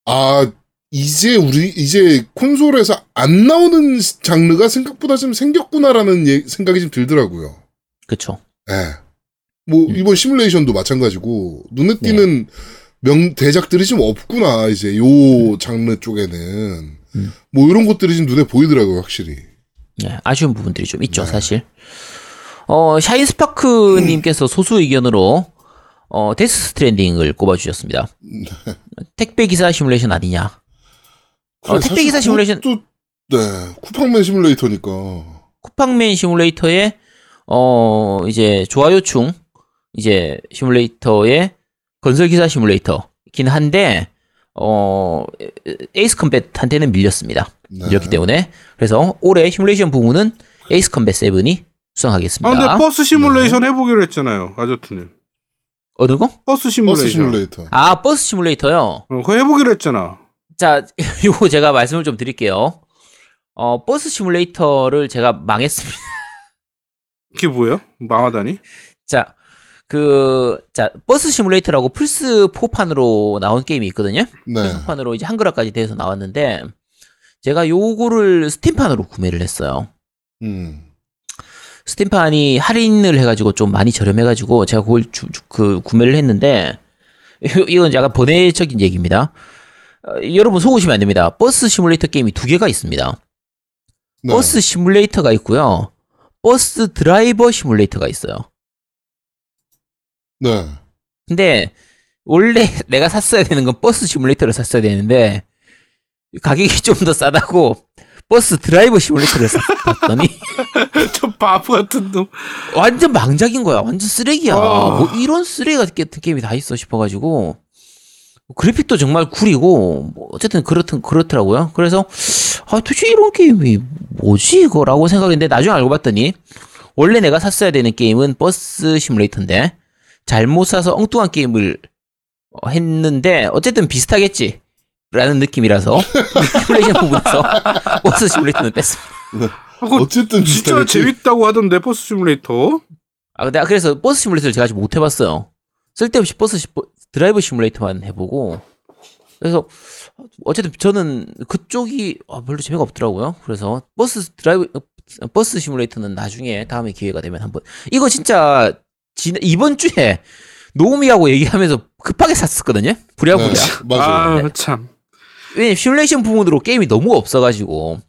아 이제 우리 이제 콘솔에서 안 나오는 시- 장르가 생각보다 좀 생겼구나라는 예- 생각이 좀 들더라고요. 그렇죠. 예. 뭐 음. 이번 시뮬레이션도 마찬가지고 눈에 띄는 명 대작들이 좀 없구나 이제 요 장르 쪽에는 음. 뭐 이런 것들이 좀 눈에 보이더라고요 확실히. 네, 아쉬운 부분들이 좀 있죠, 네. 사실. 어, 샤인 스파크 님께서 소수 의견으로 어, 데스 스트랜딩을 꼽아 주셨습니다. 택배 기사 시뮬레이션 아니냐? 어, 택배 사실 기사 시뮬레이션 그것도 네 쿠팡맨 시뮬레이터니까. 쿠팡맨 시뮬레이터의 어 이제 좋아요충 이제 시뮬레이터의 건설 기사 시뮬레이터긴 한데 어 에이스 컴뱃한테는 밀렸습니다. 네. 밀렸기 때문에 그래서 올해 시뮬레이션 부문은 에이스 컴뱃 7이 아, 수상하겠습니다. 근데 버스 시뮬레이션 해보기로 했잖아요, 아저트님. 어느 거? 버스 시뮬레이션. 버스 시뮬레이터. 아 버스 시뮬레이터요. 어, 그거 해보기로 했잖아. 자 요거 제가 말씀을 좀 드릴게요. 어 버스 시뮬레이터를 제가 망했습니다. 그게 뭐예요? 망하다니? 자, 그, 자, 버스 시뮬레이터라고 플스4판으로 나온 게임이 있거든요. 네. 플스4판으로 이제 한글화까지 돼서 나왔는데, 제가 요거를 Steam판으로 구매를 했어요. 음. Steam판이 할인을 해가지고 좀 많이 저렴해가지고, 제가 그걸 주, 주- 그, 구매를 했는데, 이- 이건 약간 번외적인 얘기입니다. 어, 여러분 속으시면 안 됩니다. 버스 시뮬레이터 게임이 두 개가 있습니다. 네. 버스 시뮬레이터가 있고요. 버스 드라이버 시뮬레이터가 있어요. 네. 근데 원래 내가 샀어야 되는 건 버스 시뮬레이터를 샀어야 되는데 가격이 좀 더 싸다고 버스 드라이버 시뮬레이터를 샀더니 저 바보 같은 놈. 완전 망작인 거야. 완전 쓰레기야. 아. 뭐 이런 쓰레기 같은 게임이 다 있어 싶어가지고 그래픽도 정말 구리고 뭐 어쨌든 그렇든 그렇더라고요. 그래서 아 도대체 이런 게임이 뭐지 이거라고 생각했는데 나중에 알고 봤더니 원래 내가 샀어야 되는 게임은 버스 시뮬레이터인데 잘못 사서 엉뚱한 게임을 어, 했는데 어쨌든 비슷하겠지. 라는 느낌이라서 시뮬레이션 부분에서 버스 시뮬레이터는 뺐습니다. 어쨌든 진짜 비슷하겠지. 재밌다고 하던데 버스 시뮬레이터. 아, 근데 그래서 버스 시뮬레이터를 제가 아직 못 해봤어요. 쓸데없이 버스 드라이브 시뮬레이터만 해보고. 그래서 어쨌든 저는 그쪽이 아, 별로 재미가 없더라고요. 그래서 버스 드라이브 어, 버스 시뮬레이터는 나중에 다음에 기회가 되면 한번 이거 진짜 지, 이번 주에 노우미하고 얘기하면서 급하게 샀었거든요. 부랴부랴. 네, 맞아요. 아, 참. 왜냐면 시뮬레이션 부분으로 게임이 너무 없어가지고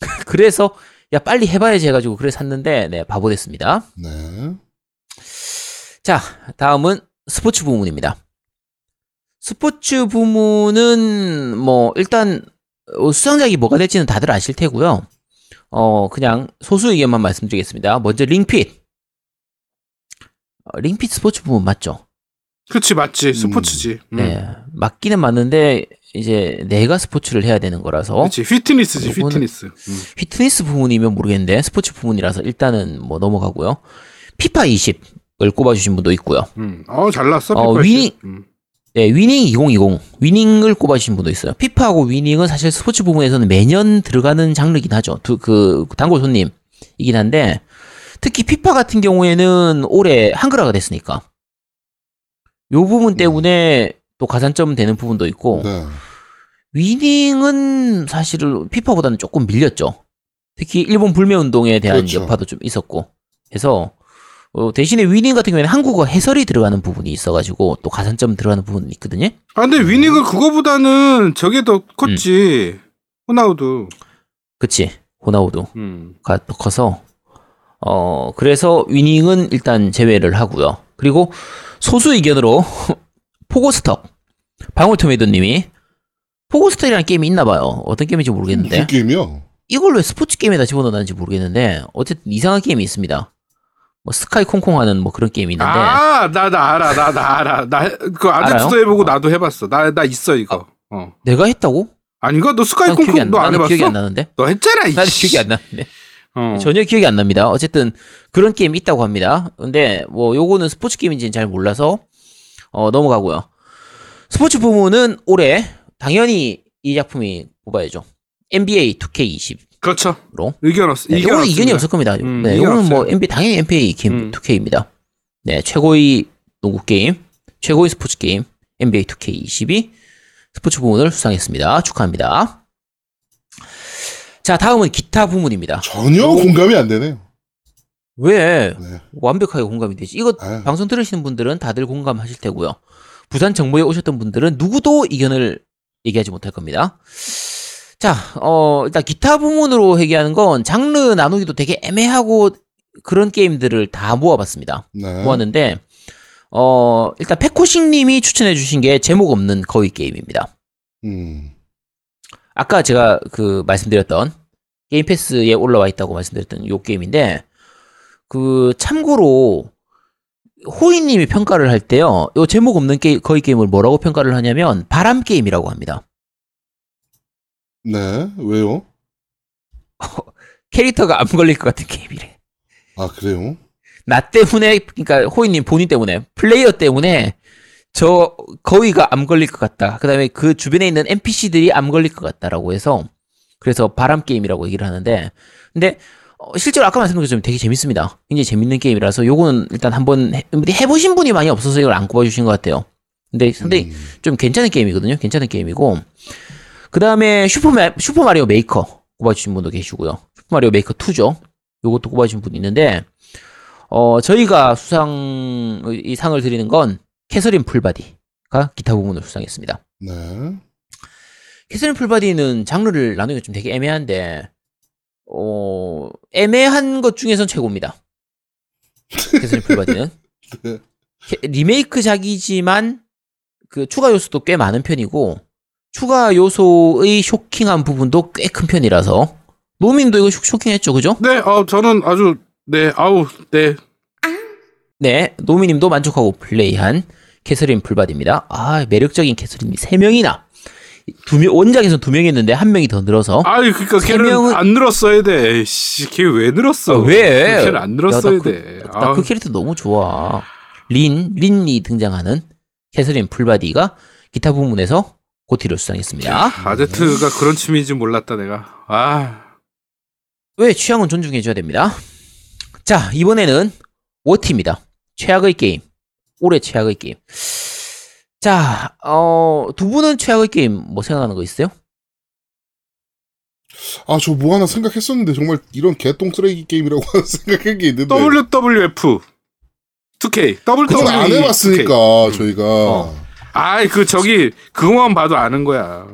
그래서 야 빨리 해봐야지 해가지고 그래 샀는데 네 바보 됐습니다. 네. 자 다음은 스포츠 부문입니다. 스포츠 부문은 뭐 일단 어, 수상작이 뭐가 될지는 다들 아실 테고요. 어 그냥 소수 의견만 말씀드리겠습니다. 먼저 링핏. 어, 링핏 스포츠 부문 맞죠? 그렇지 맞지 스포츠지. 음. 네 맞기는 맞는데 이제 내가 스포츠를 해야 되는 거라서 그렇지 피트니스. 음. 피트니스 부분이면 모르겠는데 스포츠 부분이라서 일단은 뭐 넘어가고요. 피파 20을 꼽아주신 분도 있고요. 음. 어 잘났어. 어, 피파 위닝- 씨. 음. 네, 위닝 2020 위닝을 꼽아주신 분도 있어요. 피파하고 위닝은 사실 스포츠 부분에서는 매년 들어가는 장르긴 하죠. 두, 그 단골 손님이긴 한데 특히 피파 같은 경우에는 올해 한글화가 됐으니까 요 부분 때문에 또 가산점 되는 부분도 있고 네. 위닝은 사실은 피파보다는 조금 밀렸죠. 특히 일본 불매 운동에 대한 그렇죠. 여파도 좀 있었고 해서 어, 대신에 위닝 같은 경우에는 한국어 해설이 들어가는 부분이 있어가지고 또 가산점 들어가는 부분이 있거든요. 아 근데 위닝은 그거보다는 저게 더 컸지. 음. 호나우두. 그치 호나우두가 음. 더 커서 어 그래서 위닝은 일단 제외를 하고요. 그리고 소수 의견으로 Pogostuck 방울토메이도님이 Pogostuck이라는 게임이 있나 봐요. 어떤 게임인지 모르겠는데 무슨 게임이요? 이걸 왜 스포츠 게임에다 집어넣었는지 모르겠는데 어쨌든 이상한 게임이 있습니다. 뭐 스카이 콩콩 하는 뭐 그런 게임이 있는데 아, 나, 나 알아, 나, 나 알아. 나, 그 아제트도 알아요? 해보고 나도 해봤어. 나, 나 있어, 이거. 어. 내가 했다고? 아닌가? 너 스카이 콩콩 안, 너안 나는 해봤어? 기억이 안 나는데. 너 했잖아, 이 나는 씨. 기억이 안 나는데. 어. 전혀 기억이 안 납니다. 어쨌든 그런 게임이 있다고 합니다. 근데 뭐 요거는 스포츠 게임인지는 잘 몰라서 어 넘어가고요. 스포츠 부문은 올해 당연히 이 작품이 뽑아야죠. NBA 2K20로. 그렇죠. 의견 없어. 네, 이거는 이견이 없습니다. 없을 겁니다. 음, 네, 이거는 뭐 없어요. NBA 당연히 NBA 게임 음. 2K입니다. 네, 최고의 농구 게임, 최고의 스포츠 게임 NBA 2K22 스포츠 부문을 수상했습니다. 축하합니다. 자, 다음은 기타 부문입니다. 전혀 공감이 안 되네요. 왜 네. 완벽하게 공감이 되지? 이거 아유. 방송 들으시는 분들은 다들 공감하실 테고요. 부산 정모에 오셨던 분들은 누구도 의견을 얘기하지 못할 겁니다. 자, 어, 일단 기타 부문으로 얘기하는 건 장르 나누기도 되게 애매하고 그런 게임들을 다 모아봤습니다. 네. 모았는데, 어, 일단 페코싱 님이 추천해주신 게 제목 없는 거의 게임입니다. 음. 아까 제가 그 말씀드렸던 게임 패스에 올라와 있다고 말씀드렸던 요 게임인데 그 참고로 호이 님이 평가를 할 때요 요 제목 없는 게 거의 게임을 뭐라고 평가를 하냐면 바람 게임이라고 합니다 네. 왜요? 캐릭터가 암 걸릴 것 같은 게임이래 아, 그래요? 나 때문에 그러니까 호이님 본인 때문에 플레이어 때문에 저 거위가 암 걸릴 것 같다 그 다음에 그 주변에 있는 NPC들이 암 걸릴 것 같다라고 해서 그래서 바람 게임이라고 얘기를 하는데 근데 어, 실제로 아까 말씀드린 것처럼 되게 재밌습니다. 굉장히 재밌는 게임이라서 요거는 일단 한번 해, 근데 해보신 분이 많이 없어서 이걸 안 꼽아주신 것 같아요. 근데 상당히 음. 좀 괜찮은 게임이거든요. 괜찮은 게임이고 그 다음에 Super Super Mario Maker 꼽아주신 분도 계시고요. Super Mario Maker 2죠. 요것도 꼽아주신 분이 있는데 어 저희가 수상 이 상을 드리는 건 Catherine Full Body가 기타 부문을 수상했습니다. 네. Catherine Full Body는 장르를 나누기가 좀 되게 애매한데, 어, 애매한 것 중에선 최고입니다. Catherine Full Body는. 네. 캐- 리메이크작이지만, 그 추가 요소도 꽤 많은 편이고, 추가 요소의 쇼킹한 부분도 꽤 큰 편이라서, 노미님도 이거 쇼- 쇼킹했죠, 그죠? 네, 어, 저는 아주, 네, 아우, 네. 네, 노미님도 만족하고 플레이한 Catherine Full Body입니다. 아, 매력적인 캐서린이 3명이나. 두 명, 원작에서 두 명이었는데 한 명이 더 늘어서. 아이, 그니까 세 걔는 명은- 안 늘었어야 돼. 씨, 걔 왜 늘었어? 아, 왜? 걔는 안 늘었어야 야, 나 그- 돼. 나그 캐릭터 너무 좋아. 린, 린이 등장하는 Catherine Full Body가 기타 부문에서 GOTY를 수상했습니다. 아제트가 그런 취미인지 몰랐다, 내가. 아. 왜 취향은 존중해줘야 됩니다. 자, 이번에는 WOTY입니다. 최악의 게임. 올해 최악의 게임. 자, 어, 두 분은 최악의 게임 뭐 생각나는 거 있어요? 아, 저 뭐 하나 생각했었는데, 정말 이런 개똥 쓰레기 게임이라고 생각한 게 있는데. WWF 2K. 그건 안 해봤으니까, 2K. 저희가. 어. 아이 그 저기 그거만 봐도 아는 거야.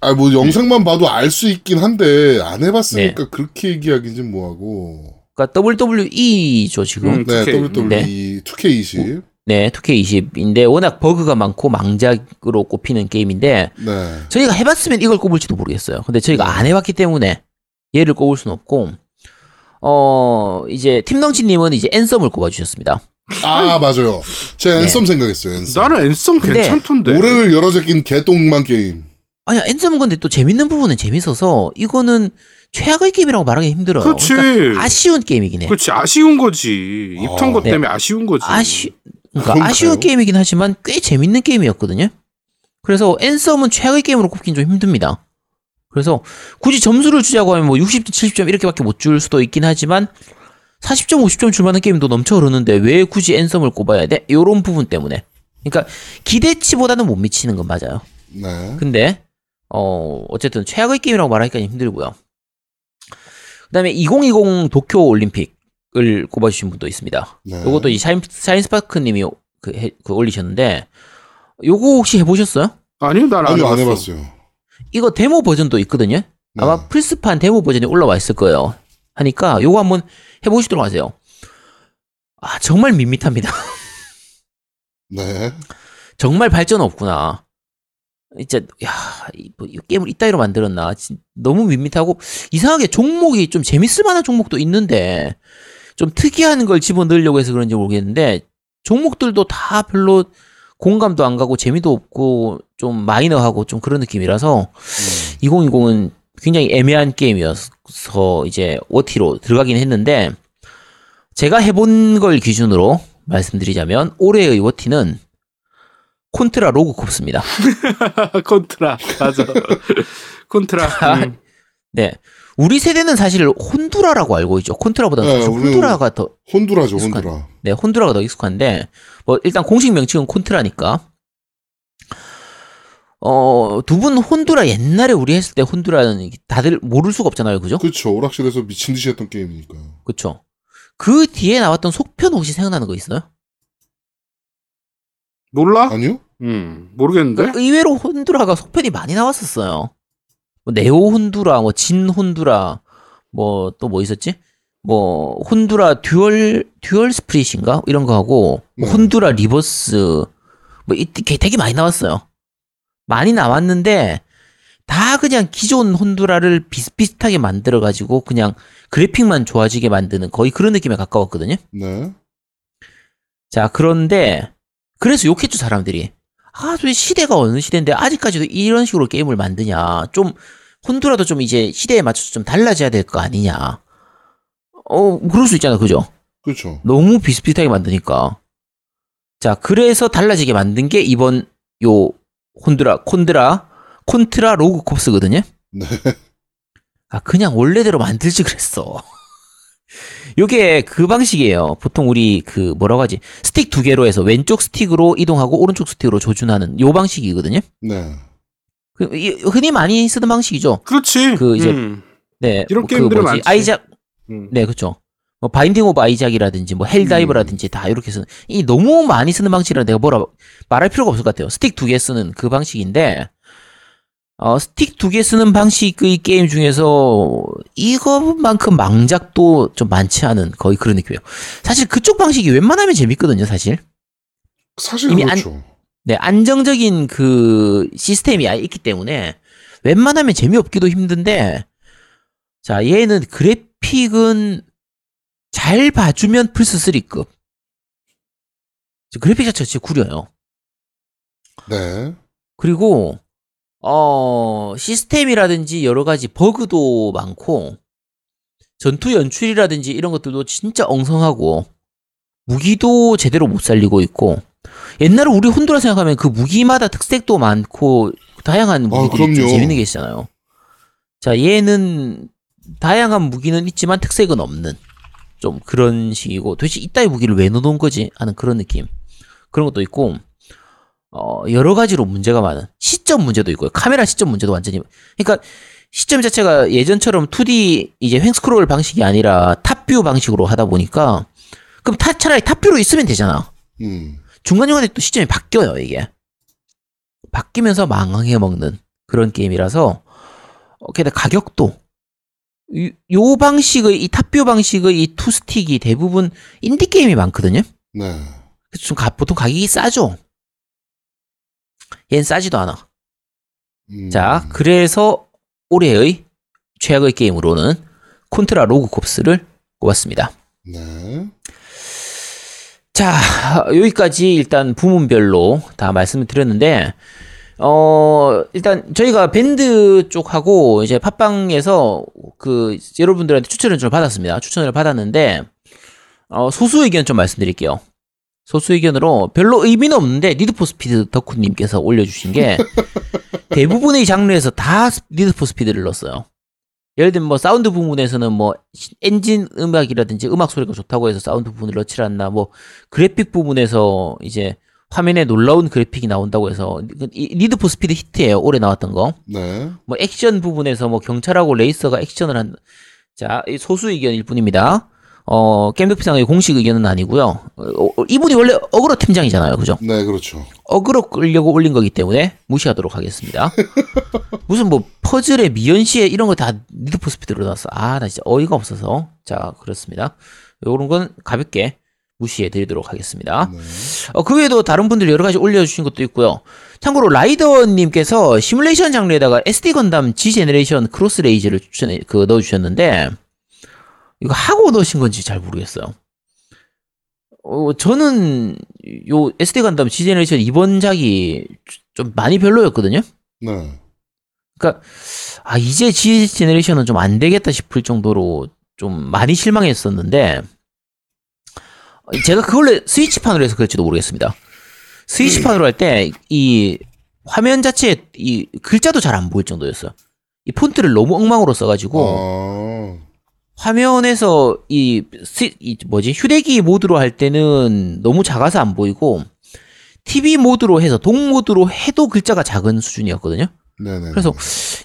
아, 뭐, 영상만 봐도 알 수 있긴 한데, 안 해봤으니까 그렇게 얘기하긴 좀 뭐하고. 그러니까 WWE죠 지금. 음. 네, 2K. WWE 2K20. 네, 2K20인데 워낙 버그가 많고 망작으로 꼽히는 게임인데 네. 저희가 해봤으면 이걸 꼽을지도 모르겠어요. 근데 저희가 안 해봤기 때문에 얘를 꼽을 수는 없고 어 이제 팀덩치님은 이제 Anthem을 꼽아주셨습니다. 아, 맞아요. 제가 네. Anthem 생각했어요, Anthem. 나는 Anthem 괜찮던데. 올해를 열어 제낀 개똥만 게임. 아니야 Anthem은 근데 또 재밌는 부분은 재밌어서 이거는 최악의 게임이라고 말하기 힘들어요. 그렇지. 그러니까 아쉬운 게임이긴 해. 그렇지 아쉬운 거지. 입 턴 어. 것 네. 때문에 아쉬운 거지. 아쉬 그러니까 그런가요? 아쉬운 게임이긴 하지만 꽤 재밌는 게임이었거든요. 그래서 Anthem은 최악의 게임으로 꼽긴 좀 힘듭니다. 그래서 굳이 점수를 주자고 하면 뭐 60점, 70점 이렇게밖에 못 줄 수도 있긴 하지만 40점, 50점 줄 만한 게임도 넘쳐 흐르는데 왜 굳이 앤썸을 꼽아야 돼? 요런 부분 때문에. 그러니까 기대치보다는 못 미치는 건 맞아요. 네. 근데 어 어쨌든 최악의 게임이라고 말하기가 힘들고요. 그다음에 2020 도쿄 올림픽을 꼽아주신 분도 있습니다. 네. 요것도 이 샤인, 샤인스파크님이 그, 해- 그 올리셨는데 요거 혹시 해보셨어요? 아니요 난안 아니요, 안 해봤어. 해봤어요. 이거 데모 버전도 있거든요. 네. 아마 플스판 데모 버전이 올라와 있을 거예요. 하니까 요거 한번 해보시도록 하세요. 아 정말 밋밋합니다. 네. 정말 발전 없구나. 진짜 야, 이, 뭐, 이 게임을 이따위로 만들었나? 진- 너무 밋밋하고 이상하게 종목이 좀 재밌을 만한 종목도 있는데 좀 특이한 걸 집어넣으려고 해서 그런지 모르겠는데 종목들도 다 별로 공감도 안 가고 재미도 없고 좀 마이너하고 좀 그런 느낌이라서 2020은 굉장히 애매한 게임이어서 이제 WOTY로 들어가긴 했는데 제가 해본 걸 기준으로 말씀드리자면 올해의 WOTY는 Contra Rogue Corps입니다. Contra 맞아. Contra. 음. 네. 우리 세대는 사실 혼두라라고 알고 있죠. Contra보다는 네, 혼두라가 더, 혼두라죠, 익숙한- 혼두라. 네, 혼두라가 더 익숙한데, 뭐, 일단 공식 명칭은 콘트라니까. 어, 두 분 혼두라 옛날에 우리 했을 때 혼두라는 다들 모를 수가 없잖아요. 그죠? 그쵸. 오락실에서 미친 듯이 했던 게임이니까요. 그쵸. 그 뒤에 나왔던 속편 혹시 생각나는 거 있어요? 몰라? 아니요? 음 모르겠는데. 의외로 혼두라가 속편이 많이 나왔었어요. 뭐 네오 혼두라, 뭐 진 혼두라, 뭐 또 뭐 있었지? 뭐 혼두라 Dual Dual Spirits인가 이런 거 하고 뭐 네. 혼두라 Rebirth 뭐 이- 되게 많이 나왔어요. 많이 나왔는데 다 그냥 기존 혼두라를 비슷비슷하게 만들어 가지고 그냥 그래픽만 좋아지게 만드는 거의 그런 느낌에 가까웠거든요. 네. 자, 그런데, 그래서 욕했죠, 사람들이. 아, 왜 시대가 어느 시대인데 아직까지도 이런 식으로 게임을 만드냐. 좀, 혼두라도 좀 이제 시대에 맞춰서 좀 달라져야 될 거 아니냐. 어, 그럴 수 있잖아, 그죠? 그렇죠. 너무 비슷비슷하게 만드니까. 자, 그래서 달라지게 만든 게 이번 요 혼두라, Contra, Contra Rogue Corps거든요. 네. 아, 그냥 원래대로 만들지 그랬어. 요게 그 방식이에요. 보통 우리 그 뭐라고 하지? 스틱 두 개로 해서 왼쪽 스틱으로 이동하고 오른쪽 스틱으로 조준하는 요 방식이거든요. 네. 그, 이- 흔히 많이 쓰는 방식이죠. 그렇지. 그 이제- 음. 네. 이런 뭐그 게임들은? 많지. 아이작, 음. 네, 그쵸. 뭐 Binding of Isaac이라든지 뭐 Helldivers라든지 다 이렇게 쓰는 이 너무 많이 쓰는 방식이라 내가 뭐라 말할 필요가 없을 것 같아요. 스틱 두 개 쓰는 그 방식인데 어 스틱 두 개 쓰는 방식의 게임 중에서 이것만큼 망작도 좀 많지 않은 거의 그런 느낌이에요. 사실 그쪽 방식이 웬만하면 재밌거든요, 사실. 사실 이미 안- 그렇죠. 네, 안정적인 그 시스템이 있기 때문에 웬만하면 재미없기도 힘든데 자, 얘는 그래픽은 잘 봐주면 플스 3급. 그래픽 자체가 진짜 구려요. 네. 그리고 어 시스템이라든지 여러 가지 버그도 많고 전투 연출이라든지 이런 것들도 진짜 엉성하고 무기도 제대로 못 살리고 있고 옛날에 우리 혼두라 생각하면 그 무기마다 특색도 많고 다양한 무기들이 좀 그럼요. 재밌는 게 있잖아요. 자 얘는 다양한 무기는 있지만 특색은 없는 좀 그런 식이고 도대체 이따위 무기를 왜 넣어놓은 거지 하는 그런 느낌 그런 것도 있고 어, 여러 가지로 문제가 많은 시점 문제도 있고요. 카메라 시점 문제도 완전히 그러니까 시점 자체가 예전처럼 2D 이제 횡스크롤 방식이 아니라 탑뷰 방식으로 하다 보니까 그럼 타, 차라리 탑뷰로 있으면 되잖아. 음. 중간중간에 또 시점이 바뀌어요, 이게. 바뀌면서 망해 먹는 그런 게임이라서 어, 게다가 가격도 이- 요 방식의 이 탑뷰 방식의 이 투스틱이 대부분 인디 게임이 많거든요. 네. 그래서 좀 가- 보통 가격이 싸죠. 얘는 싸지도 않아. 음, 자, 그래서 올해의 최악의 게임으로는 Contra Rogue Corps를 꼽았습니다. 네. 자, 여기까지 일단 부문별로 다 말씀을 드렸는데, 어, 일단 저희가 밴드 쪽하고 이제 팟빵에서 그 여러분들한테 추천을 좀 받았습니다. 추천을 받았는데, 어, 소수 의견 좀 말씀드릴게요. 소수 의견으로 별로 의미는 없는데, Need for Speed 덕후님께서 올려주신 게, 대부분의 장르에서 다 Need for Speed를 넣었어요. 예를 들면 뭐 사운드 부분에서는 뭐 엔진 음악이라든지 음악 소리가 좋다고 해서 사운드 부분을 넣지 않나 뭐 그래픽 부분에서 이제 화면에 놀라운 그래픽이 나온다고 해서 이 Need for Speed Heat예요 올해 나왔던 거뭐 네. 액션 부분에서 뭐 경찰하고 레이서가 액션을 한 자, 이 소수 의견일 뿐입니다. 어, 겜덕비상의 공식 의견은 아니고요. 어, 어, 이분이 원래 어그로 팀장이잖아요. 그죠? 네, 그렇죠. 어그로 끌려고 올린 거기 때문에 무시하도록 하겠습니다. 무슨 뭐 퍼즐에 미연시에 이런 거다 Need for Speed로 나왔어. 아, 나 진짜 어이가 없어서. 자, 그렇습니다. 요런 건 가볍게 무시해 드리도록 하겠습니다. 네. 어, 그 외에도 다른 분들이 여러 가지 올려주신 것도 있고요. 참고로 라이더님께서 시뮬레이션 장르에다가 SD 건담 G 제네레이션 크로스 레이즈를 추천해, 그, 넣어주셨는데, 이거 하고 넣으신 건지 잘 모르겠어요. 어, 저는 요 SD 건담 G Generation 이번 작이 좀 많이 별로였거든요? 네. 그러니까 아 이제 G 제네레이션은 좀 안 되겠다 싶을 정도로 좀 많이 실망했었는데 제가 그걸 스위치판으로 해서 그럴지도 모르겠습니다. 스위치판으로 할 때 이 화면 자체에 이 글자도 잘 안 보일 정도였어요. 이 폰트를 너무 엉망으로 써가지고 아, 화면에서 이, 스, 이 뭐지 휴대기 모드로 할 때는 너무 작아서 안 보이고 TV 모드로 해서 동 모드로 해도 글자가 작은 수준이었거든요. 네네. 그래서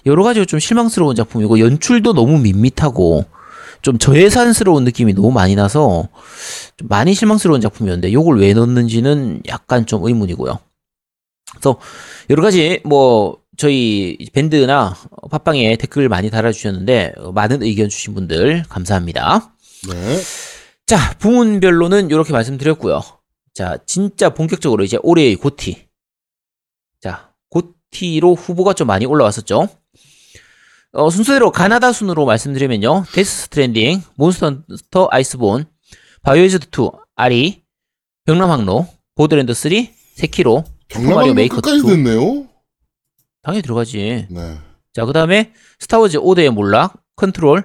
여러 가지로 좀 실망스러운 작품이고 연출도 너무 밋밋하고 좀 저예산스러운 느낌이 너무 많이 나서 좀 많이 실망스러운 작품이었는데 요걸 왜 넣는지는 약간 좀 의문이고요. 그래서 여러 가지 뭐 저희 밴드나 팟빵에 댓글 많이 달아주셨는데 어, 많은 의견 주신 분들 감사합니다. 네. 자, 부문별로는 이렇게 말씀드렸고요. 자, 진짜 본격적으로 이제 올해의 GOTY. 자, GOTY로 후보가 좀 많이 올라왔었죠. 어, 순서대로 가나다 순으로 말씀드리면요. Death Stranding, Monster Iceborne, Biohazard 2, 아리, 벽람항로, Borderlands 3, 세키로, Super Mario Maker 끝까지 2. 됐네요. 당연히 들어가지. 네. 자, 그 다음에 스타워즈 오더의 몰락, 컨트롤,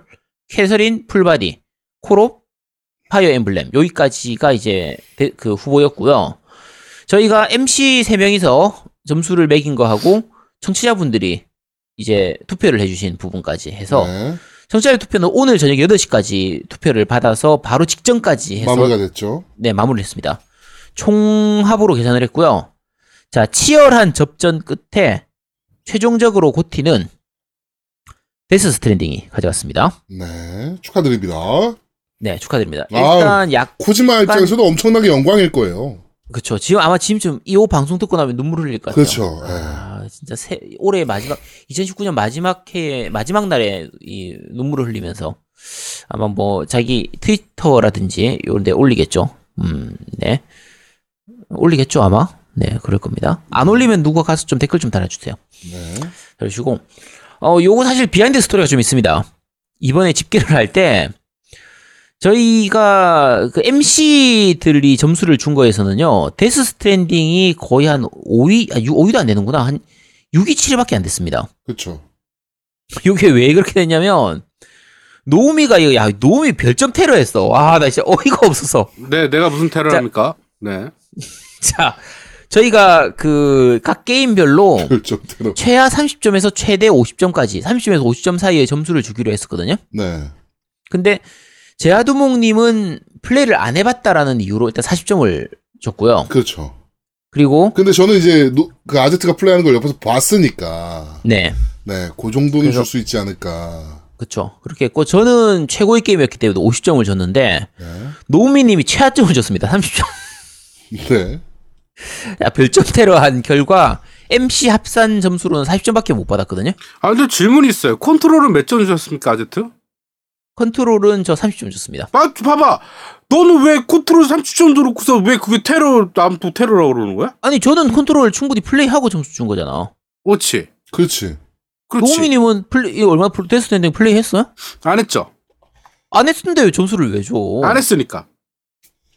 Catherine Full Body, 콜옵, Fire Emblem. 여기까지가 이제 대- 그 후보였고요. 저희가 MC 3명이서 점수를 매긴 거하고 청취자분들이 이제 투표를 해주신 부분까지 해서 네. 청취자 투표는 오늘 저녁 8시까지 투표를 받아서 바로 직전까지 해서 마무리가 됐죠. 네, 마무리를 했습니다. 총합으로 계산을 했고요. 자, 치열한 접전 끝에 최종적으로 GOTY는 Death Stranding이 가져갔습니다. 네. 축하드립니다. 네, 축하드립니다. 아. 일단 약 코지마 입장에서도 엄청나게 영광일 거예요. 그렇죠. 지금 아마 지금쯤 이 방송 듣고 나면 눈물 흘릴 것 같아요. 그렇죠. 예. 아, 진짜 새, 올해 마지막 2019년 마지막 해 마지막 날에 이 눈물을 흘리면서 아마 뭐 자기 트위터라든지 이런 데 올리겠죠. 음, 네. 올리겠죠, 아마. 네, 그럴 겁니다. 안 올리면 누가 가서 좀 댓글 좀 달아주세요. 네. 그러시고, 어, 요거 사실 비하인드 스토리가 좀 있습니다. 이번에 집계를 할 때, 저희가 그 MC들이 점수를 준 거에서는요, Death Stranding이 거의 한 5위, 아, 5위도 안 되는구나. 한 6위, 7위밖에 안 됐습니다. 그렇죠. 이게 왜 그렇게 됐냐면, 노우미가, 이거, 야, 노우미 별점 테러 했어. 와, 나 진짜 어이가 없어서. 네, 내가 무슨 테러를 자. 합니까? 네. 자, 저희가 그, 각 게임별로. 최하 30점에서 최대 50점까지, 30점에서 50점 사이의 점수를 주기로 했었거든요. 네. 근데 제아두목님은 플레이를 안 해봤다라는 이유로 일단 40점을 줬고요. 그렇죠. 그리고 근데 저는 이제 노- 그 아제트가 플레이하는 걸 옆에서 봤으니까 네, 네, 그 정도는 줄 수 있지 않을까. 그쵸. 그렇게 했고 저는 최고의 게임이었기 때문에 50점을 줬는데 네. 노우미님이 최하점을 줬습니다. 30점. 네. 야, 별점 테러한 결과 MC 합산 점수로는 40점밖에 못 받았거든요. 아 근데 질문이 있어요. Control은 몇 점 주셨습니까 아제트? Control은 저 30점 줬습니다. 아 봐봐. 너는 왜 컨트롤 30점 줘놓고서 왜 그게 테러 남도 테러라고 그러는 거야? 아니 저는 컨트롤 충분히 플레이하고 점수 준 거잖아. 그렇지. 그렇지. 그렇지. 노우미님은 플레이 얼마 Death Stranding 플레이 했어요? 안 했죠. 안 했는데 왜 점수를 왜 줘? 안 했으니까.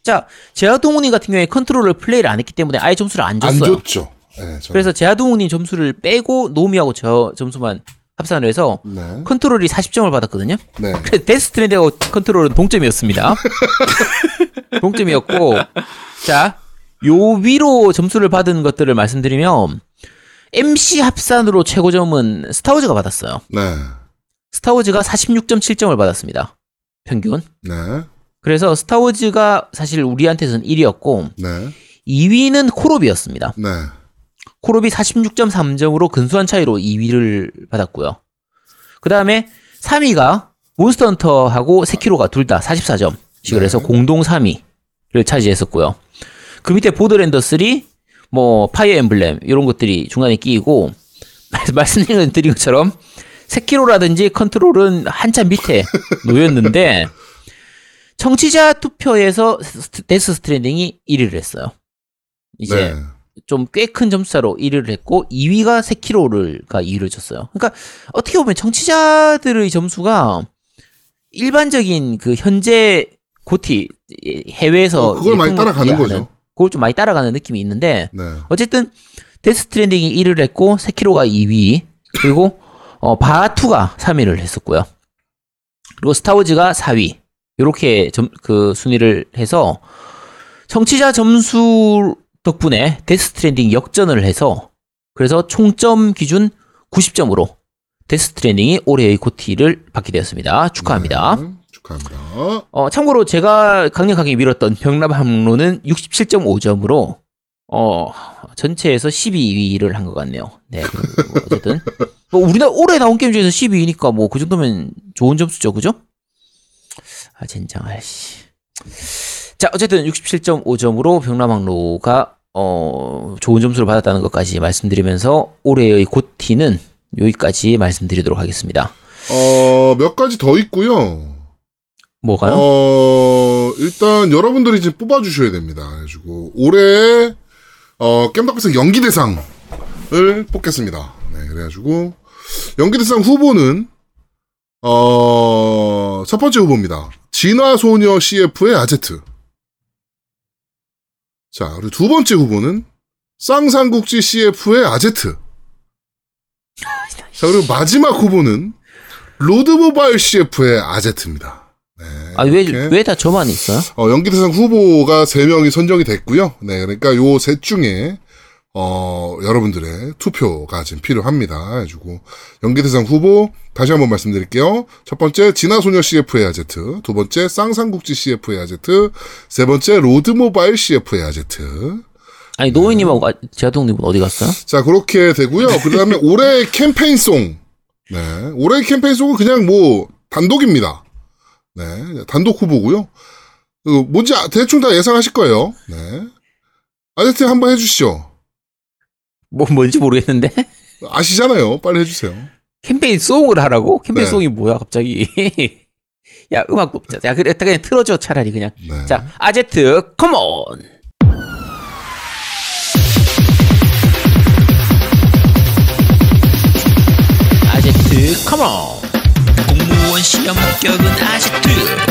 자 제아동우님 같은 경우에 Control을 플레이를 안 했기 때문에 아예 점수를 안안 줬어요. 줬죠. 네, 저는. 그래서 제아동우님 점수를 빼고 노우미하고 저 점수만 합산을 해서 네. Control이 40점을 받았거든요. 네. 그래서 Death Stranding하고 Control은 동점이었습니다. 동점이었고, 자, 요 위로 점수를 받은 것들을 말씀드리면, MC 합산으로 최고점은 스타워즈가 받았어요. 네. 스타워즈가 46.7점을 받았습니다. 평균. 네. 그래서 스타워즈가 사실 우리한테서는 1위였고, 네. 2위는 2위는 코롭이었습니다. 네. 콜옵이 46.3점으로 근소한 차이로 2위를 받았고요. 그 다음에 3위가 Monster Hunter하고 세키로가 둘 다 44점씩을 네. 해서 공동 3위를 차지했었고요. 그 밑에 Borderlands 3, 뭐 Fire Emblem 이런 것들이 중간에 끼이고 말씀드린 것처럼 세키로라든지 Control은 한참 밑에 놓였는데 청취자 투표에서 Death Stranding이 1위를 했어요. 이제 네. 좀 꽤 큰 점수차로 1위를 했고 2위가 세키로를가 2위를 줬어요. 그러니까 어떻게 보면 청취자들의 점수가 일반적인 그 현재 GOTY 해외에서 어, 그걸 많이 따라가는 거죠. 그걸 좀 많이 따라가는 느낌이 있는데 네. 어쨌든 Death Stranding이 1위를 했고 세키로가 2위 그리고 어, 바투가 3위를 했었고요. 그리고 Star Wars가 4위 이렇게 점, 그 순위를 해서 청취자 점수 덕분에 Death Stranding 역전을 해서 그래서 총점 기준 90점으로 Death Stranding이 올해의 GOTY를 받게 되었습니다. 축하합니다. 네. 축하합니다. 어, 참고로 제가 강력하게 밀었던 병랍 항로는 67.5점으로 어, 전체에서 12위를 한 것 같네요. 네. 뭐 어쨌든 뭐 우리나라 올해 나온 게임 중에서 12위니까 뭐 그 정도면 좋은 점수죠. 그죠? 아, 젠장 아씨. 자, 어쨌든 67.5점으로 병랍 항로가 어, 좋은 점수를 받았다는 것까지 말씀드리면서 올해의 고티는 여기까지 말씀드리도록 하겠습니다. 어, 몇 가지 더 있고요. 뭐가요? 어, 일단 여러분들이 이제 뽑아 주셔야 됩니다. 그래가지고, 올해, 어, 겜덕비상 연기 대상을 뽑겠습니다. 네, 그래 가지고, 연기 대상 후보는, 어, 첫 번째 후보입니다. 진화 소녀 CF의 아제트. 자, 그리고 두 번째 후보는, 쌍상국지 CF의 아제트. 자, 그리고 마지막 후보는, 로드모바일 CF의 아제트입니다. 네, 아, 왜. 왜 다 저만 있어요? 어, 연기대상 후보가 3명이 선정이 됐고요. 네, 그러니까 요 셋 중에, 어, 여러분들의 투표가 지금 필요합니다. 해주고, 연기대상 후보, 다시 한번 말씀드릴게요. 첫 번째, 진화소녀 CF의 아제트. 두 번째, 쌍상국지 CF의 아제트. 세 번째, 로드모바일 CF의 아제트. 아니, 노인님하고 아, 제아동님은 어디 갔어요? 자, 그렇게 되고요. 그 다음에 올해 캠페인송. 네. 올해 캠페인송은 그냥 뭐, 단독입니다. 네. 단독 후보고요. 그 뭔지 아- 대충 다 예상하실 거예요. 네. 아제트 한번 해주시죠. 뭐, 뭔지 모르겠는데? 아시잖아요. 빨리 해주세요. 캠페인 송을 하라고? 캠페인 네. 송이 뭐야, 갑자기? 야, 음악 뽑자. 야, 그래, 그냥 틀어줘, 차라리 그냥. 네. 자, 아제트, 컴온! 아제트, come on! 공무원 시험 합격은 아제트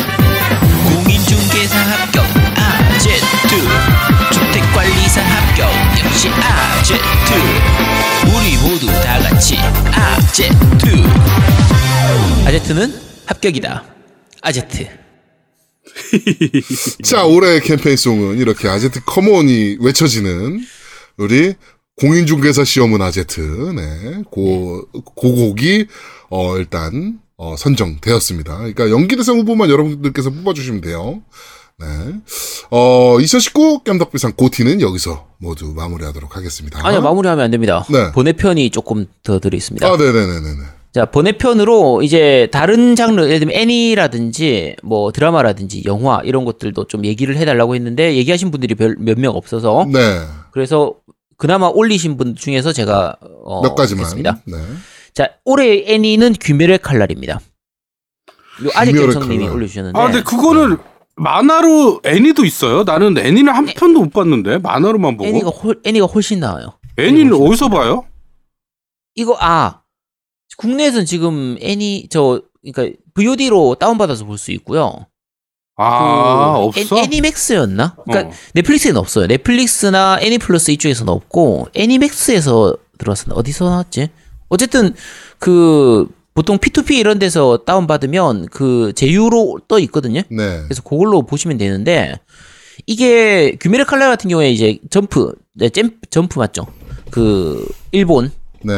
역시 아제트 우리 모두 다 같이 아제트 아제트는 합격이다. 아제트. 자, 올해 캠페인송은 이렇게 아제트 come on이 외쳐지는 우리 공인중개사 시험은 아제트. 네. 고, 고곡이, 어, 일단, 어, 선정되었습니다. 그러니까 연기대상 후보만 여러분들께서 뽑아주시면 돼요. 네. 어, 2019 겜덕비상 고티는 여기서 모두 마무리하도록 하겠습니다. 아니요, 마무리하면 안 됩니다. 네. 번외편이 조금 더 들어있습니다. 아, 네네네네네. 자, 번외편으로 이제 다른 장르, 예를 들면 애니라든지 뭐 드라마라든지 영화 이런 것들도 좀 얘기를 해달라고 했는데 얘기하신 분들이 몇 명 없어서 네. 그래서 그나마 올리신 분 중에서 제가 어, 몇 가지만. 했습니다. 네. 자, 올해 애니는 귀멸의 칼날입니다. 요 아직 경성님이. 올려주셨는데. 아, 근데 그거는 만화로 애니도 있어요. 나는 애니는 한 편도 못 봤는데 만화로만 보고. 애니가 훨 애니가 훨씬 나아요. 애니는 어디서 봐요? 이거 아 국내에서는 지금 애니 저 그러니까 VOD로 다운받아서 볼 수 있고요. 아, 그 없어. 애, 니맥스였나 그러니까 어. 넷플릭스에는 없어요. 넷플릭스나 애니플러스 이쪽에서는 없고 애니맥스에서 들어왔었나 어디서 나왔지? 어쨌든 그 보통 P2P 이런 데서 다운 받으면 그 제휴로 떠 있거든요. 네. 그래서 그걸로 보시면 되는데 이게 규메르 칼날 같은 경우에 이제 점프, 네, 잼, 점프 맞죠? 그 일본 네.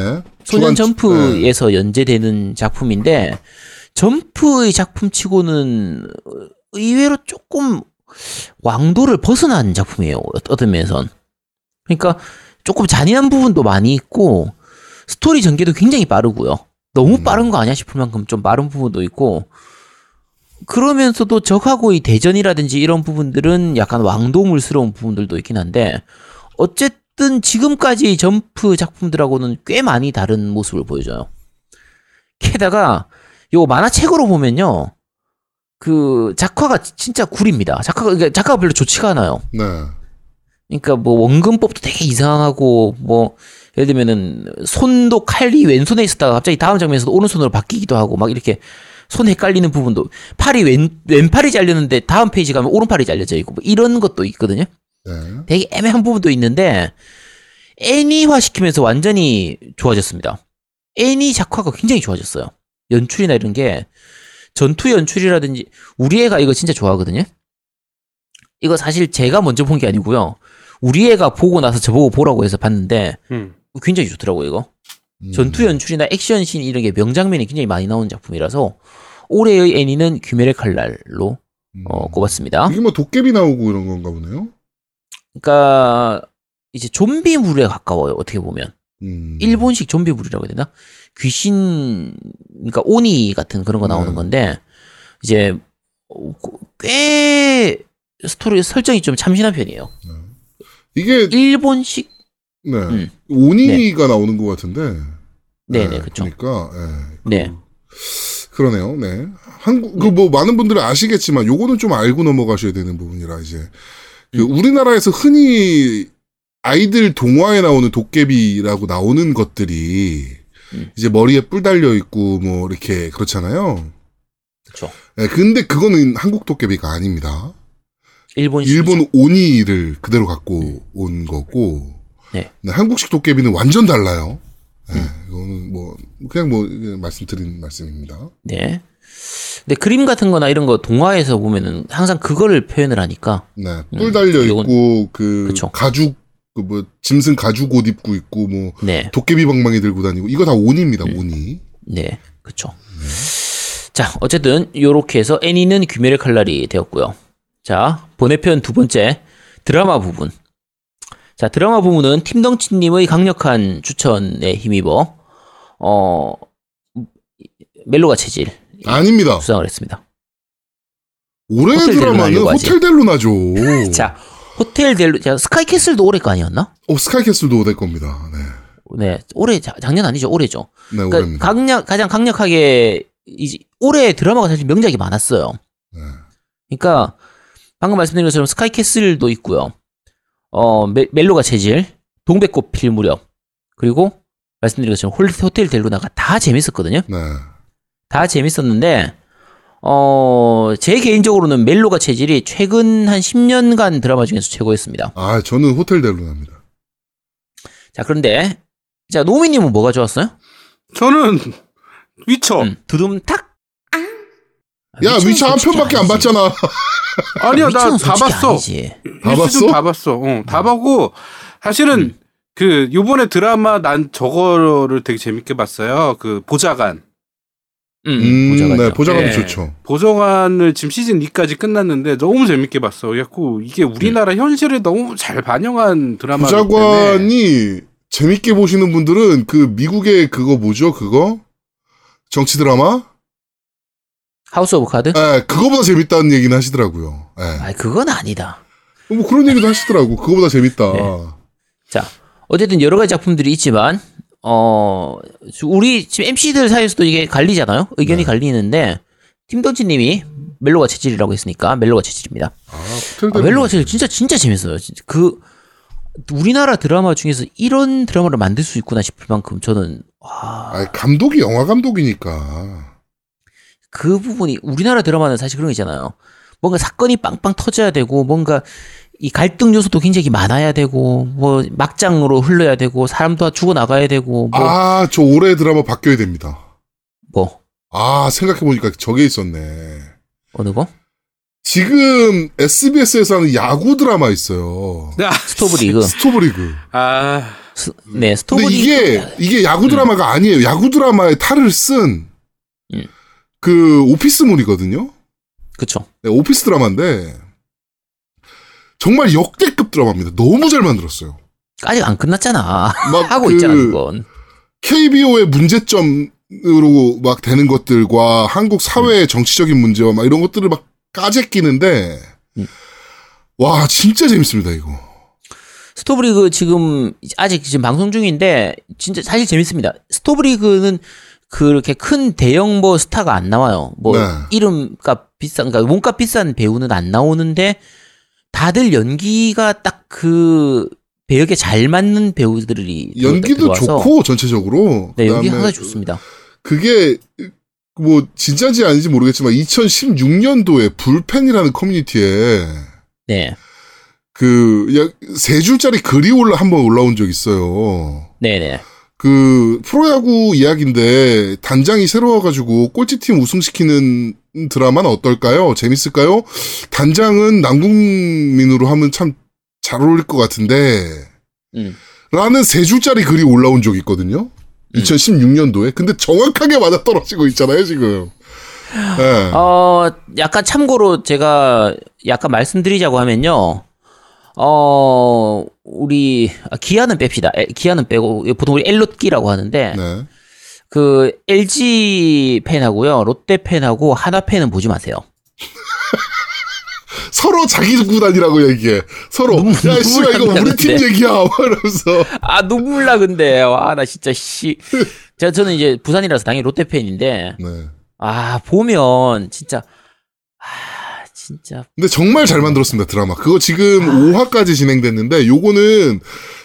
소년 주간- 네. 점프에서 연재되는 작품인데 점프의 작품치고는 의외로 조금 왕도를 벗어난 작품이에요. 어떤 면에선. 그러니까 조금 잔인한 부분도 많이 있고 스토리 전개도 굉장히 빠르고요. 너무 음. 빠른 거 아니야 싶을 만큼 좀 빠른 부분도 있고 그러면서도 적하고의 대전이라든지 이런 부분들은 약간 왕도물스러운 부분들도 있긴 한데 어쨌든 지금까지 점프 작품들하고는 꽤 많이 다른 모습을 보여줘요. 게다가 요 만화책으로 보면요. 그 작화가 진짜 구립니다. 작화가 그러니까 작화가 별로 좋지가 않아요. 네. 그러니까 뭐 원근법도 되게 이상하고 뭐 예를 들면은 손도 칼이 왼손에 있었다가 갑자기 다음 장면에서 오른손으로 바뀌기도 하고 막 이렇게 손 헷갈리는 부분도 팔이 왼 왼팔이 잘렸는데 다음 페이지 가면 오른팔이 잘려져 있고 뭐 이런 것도 있거든요. 네. 되게 애매한 부분도 있는데 애니화 시키면서 완전히 좋아졌습니다. 애니 작화가 굉장히 좋아졌어요. 연출이나 이런 게 전투 연출이라든지 우리 애가 이거 진짜 좋아하거든요. 이거 사실 제가 먼저 본 게 아니고요. 우리 애가 보고 나서 저보고 보라고 해서 봤는데 음. 굉장히 좋더라고요, 이거. 음. 전투 연출이나 액션 씬 이런 게 명장면이 굉장히 많이 나오는 작품이라서 올해의 애니는 귀멸의 칼날로 음. 어, 꼽았습니다. 이게 뭐 도깨비 나오고 이런 건가 보네요. 그러니까 이제 좀비물에 가까워요, 어떻게 보면. 음. 일본식 좀비물이라고 해야 되나? 귀신, 그러니까 오니 같은 그런 거 나오는 네. 건데, 이제, 어, 꽤, 스토리 설정이 좀 참신한 편이에요. 이게 일본식? 네. 음. 오니가 나오는 것 같은데. 네 네, 그쵸. 그러니까 예. 네. 그러네요. 네. 한국 그 뭐 많은 분들은 아시겠지만 요거는 좀 알고 넘어가셔야 되는 부분이라 이제 그 음. 우리나라에서 흔히 아이들 동화에 나오는 도깨비라고 나오는 것들이 음. 이제 머리에 뿔 달려 있고 뭐 이렇게 그렇잖아요. 그쵸. 예, 근데 그거는 한국 도깨비가 아닙니다. 일본식. 일본 오니를 그대로 갖고 온 거고 네. 한국식 도깨비는 완전 달라요. 예, 음. 이거는 뭐 그냥 뭐 말씀드린 말씀입니다. 네. 근데 그림 같은 거나 이런 거 동화에서 보면은 항상 그거를 표현을 하니까. 네, 뿔 달려 음, 있고 그 그쵸. 가죽 그 뭐 짐승 가죽 옷 입고 있고 뭐 네. 도깨비 방망이 들고 다니고 이거 다 오니입니다. 음. 오니. 네, 그쵸. 자, 어쨌든 요렇게 해서 애니는 귀멸의 칼날이 되었고요. 자, 번외편 두 번째 드라마 부분. 자, 드라마 부분은 팀덩치님의 강력한 추천에 힘입어 어 멜로가 체질 아닙니다. 수상을 했습니다. 올해 호텔 드라마는. 호텔 델루나죠. 자, 호텔 델루, 자, 스카이캐슬도 올해 거 아니었나? 어, 스카이캐슬도 될 겁니다. 네. 네, 올해 자- 작년 아니죠, 올해죠. 네, 그러니까 올해입니다. 강력 가장 강력하게 이제 올해 드라마가 사실 명작이 많았어요. 네. 그러니까 방금 말씀드린 것처럼 스카이캐슬도 있고요. 어 멜, 멜로가 체질, 동백꽃 필 무렵 그리고 말씀드린 것처럼 홀- 호텔 델루나가 다 재밌었거든요. 네. 다 재밌었는데 어 제 개인적으로는 멜로가 체질이 최근 한 10년간 드라마 중에서 최고였습니다. 아, 저는 호텔 델루나입니다. 자 그런데 자 노미님은 뭐가 좋았어요? 저는 위쳐. 음, 두둠탁. 야, 위쳐 한 편밖에 안 봤잖아. 아니야, 나 다 봤어. 다 봤어? 다 봤어. 어, 다 보고 사실은 음. 그 요번에 드라마 난 저거를 되게 재밌게 봤어요. 그 보좌관. 음, 음, 보자가죠. 네, 보자감이 네. 좋죠. 보좌관을 지금 시즌 2까지 끝났는데 너무 재밌게 봤어. 그래갖고 이게 음. 우리나라 현실을 너무 잘 반영한 때문에 부자관이 재밌게 보시는 분들은 그 미국의 그거 뭐죠? 그거? 정치 드라마? House of Cards? 예, 그거보다 재밌다는 얘기는 하시더라고요. 예. 아, 그건 아니다. 뭐 그런 얘기도 하시더라고. 그거보다 재밌다. 네. 자, 어쨌든 여러 가지 작품들이 있지만 어 우리 지금 MC들 사이에서도 이게 갈리잖아요. 의견이 네. 갈리는데 팀던치님이 멜로가 체질이라고 했으니까 멜로가 체질입니다. 아, 아, 멜로가 체질 진짜 진짜 재밌어요. 진짜 그 우리나라 드라마 중에서 이런 드라마를 만들 수 있구나 싶을 만큼 저는 와, 아, 감독이 영화 감독이니까. 그 부분이 우리나라 드라마는 사실 그런 거 있잖아요. 뭔가 사건이 빵빵 터져야 되고 뭔가 이 갈등 요소도 굉장히 많아야 되고 뭐 막장으로 흘러야 되고 사람도 죽어 나가야 되고 뭐 아, 저 올해 드라마 바뀌어야 됩니다. 뭐 아, 생각해 보니까 저게 있었네. 어느 거? 지금 SBS에서 하는 야구 드라마 있어요. 아, 스토브리그. 스토브리그. 아, 스, 네, 스토브리그. 이게, 이게 야구 드라마가 아니에요. 야구 드라마의 탈을 쓴, 음. 그, 오피스물이거든요. 그쵸. 네, 오피스 드라마인데, 정말 역대급 드라마입니다. 너무 잘 만들었어요. 아직 안 끝났잖아. 막 하고 그 있잖아, 그건. KBO의 문제점으로 막 되는 것들과 한국 사회의 정치적인 문제와 막 이런 것들을 막 까재 끼는데, 음. 와, 진짜 재밌습니다, 이거. 스토브리그 지금 아직 지금 방송 중인데 진짜 사실 재밌습니다. 스토브리그는 그렇게 큰 대형 뭐 스타가 안 나와요. 뭐 네. 이름값 비싼 그러니까 몸값 비싼 배우는 안 나오는데 다들 연기가 딱 그 배역에 잘 맞는 배우들이 연기도 좋고, 전체적으로. 네, 연기 항상 좋습니다. 그게 뭐 진짜인지 아닌지 모르겠지만 2016년도에 불펜이라는 커뮤니티에 네. 그세 줄짜리 글이 올라 한번 올라온 적 있어요. 네, 네. 그 프로야구 이야기인데 단장이 새로 와가지고 꼴찌팀 우승시키는 드라마는 어떨까요? 재밌을까요? 단장은 남국민으로 하면 참 잘 어울릴 것 같은데 음. 라는 세 줄짜리 글이 올라온 적이 있거든요. 음. 2016년도에. 근데 정확하게 맞아 떨어지고 있잖아요, 지금. 예. 어, 약간 참고로 제가 약간 말씀드리자고 하면요. 어, 우리, 아, 기아는 뺍시다. 에, 기아는 빼고, 보통 우리 엘롯기라고 하는데, 네. 그, LG 팬하고요, 롯데 팬하고 하나 팬은 보지 마세요. 서로 자기 구단이라고 얘기해. 서로. 눈물- 야, 씨발, 이거 우리 팀 나는데. 얘기야. 막 이러면서. 아, 눈물 나, 근데. 와, 나 진짜, 씨. 제가, 저는 이제 부산이라서 당연히 롯데 팬인데, 네. 아, 보면, 진짜, 아, 진짜. 근데 정말 잘 만들었습니다, 드라마. 그거 지금 아. 5화까지 진행됐는데, 요거는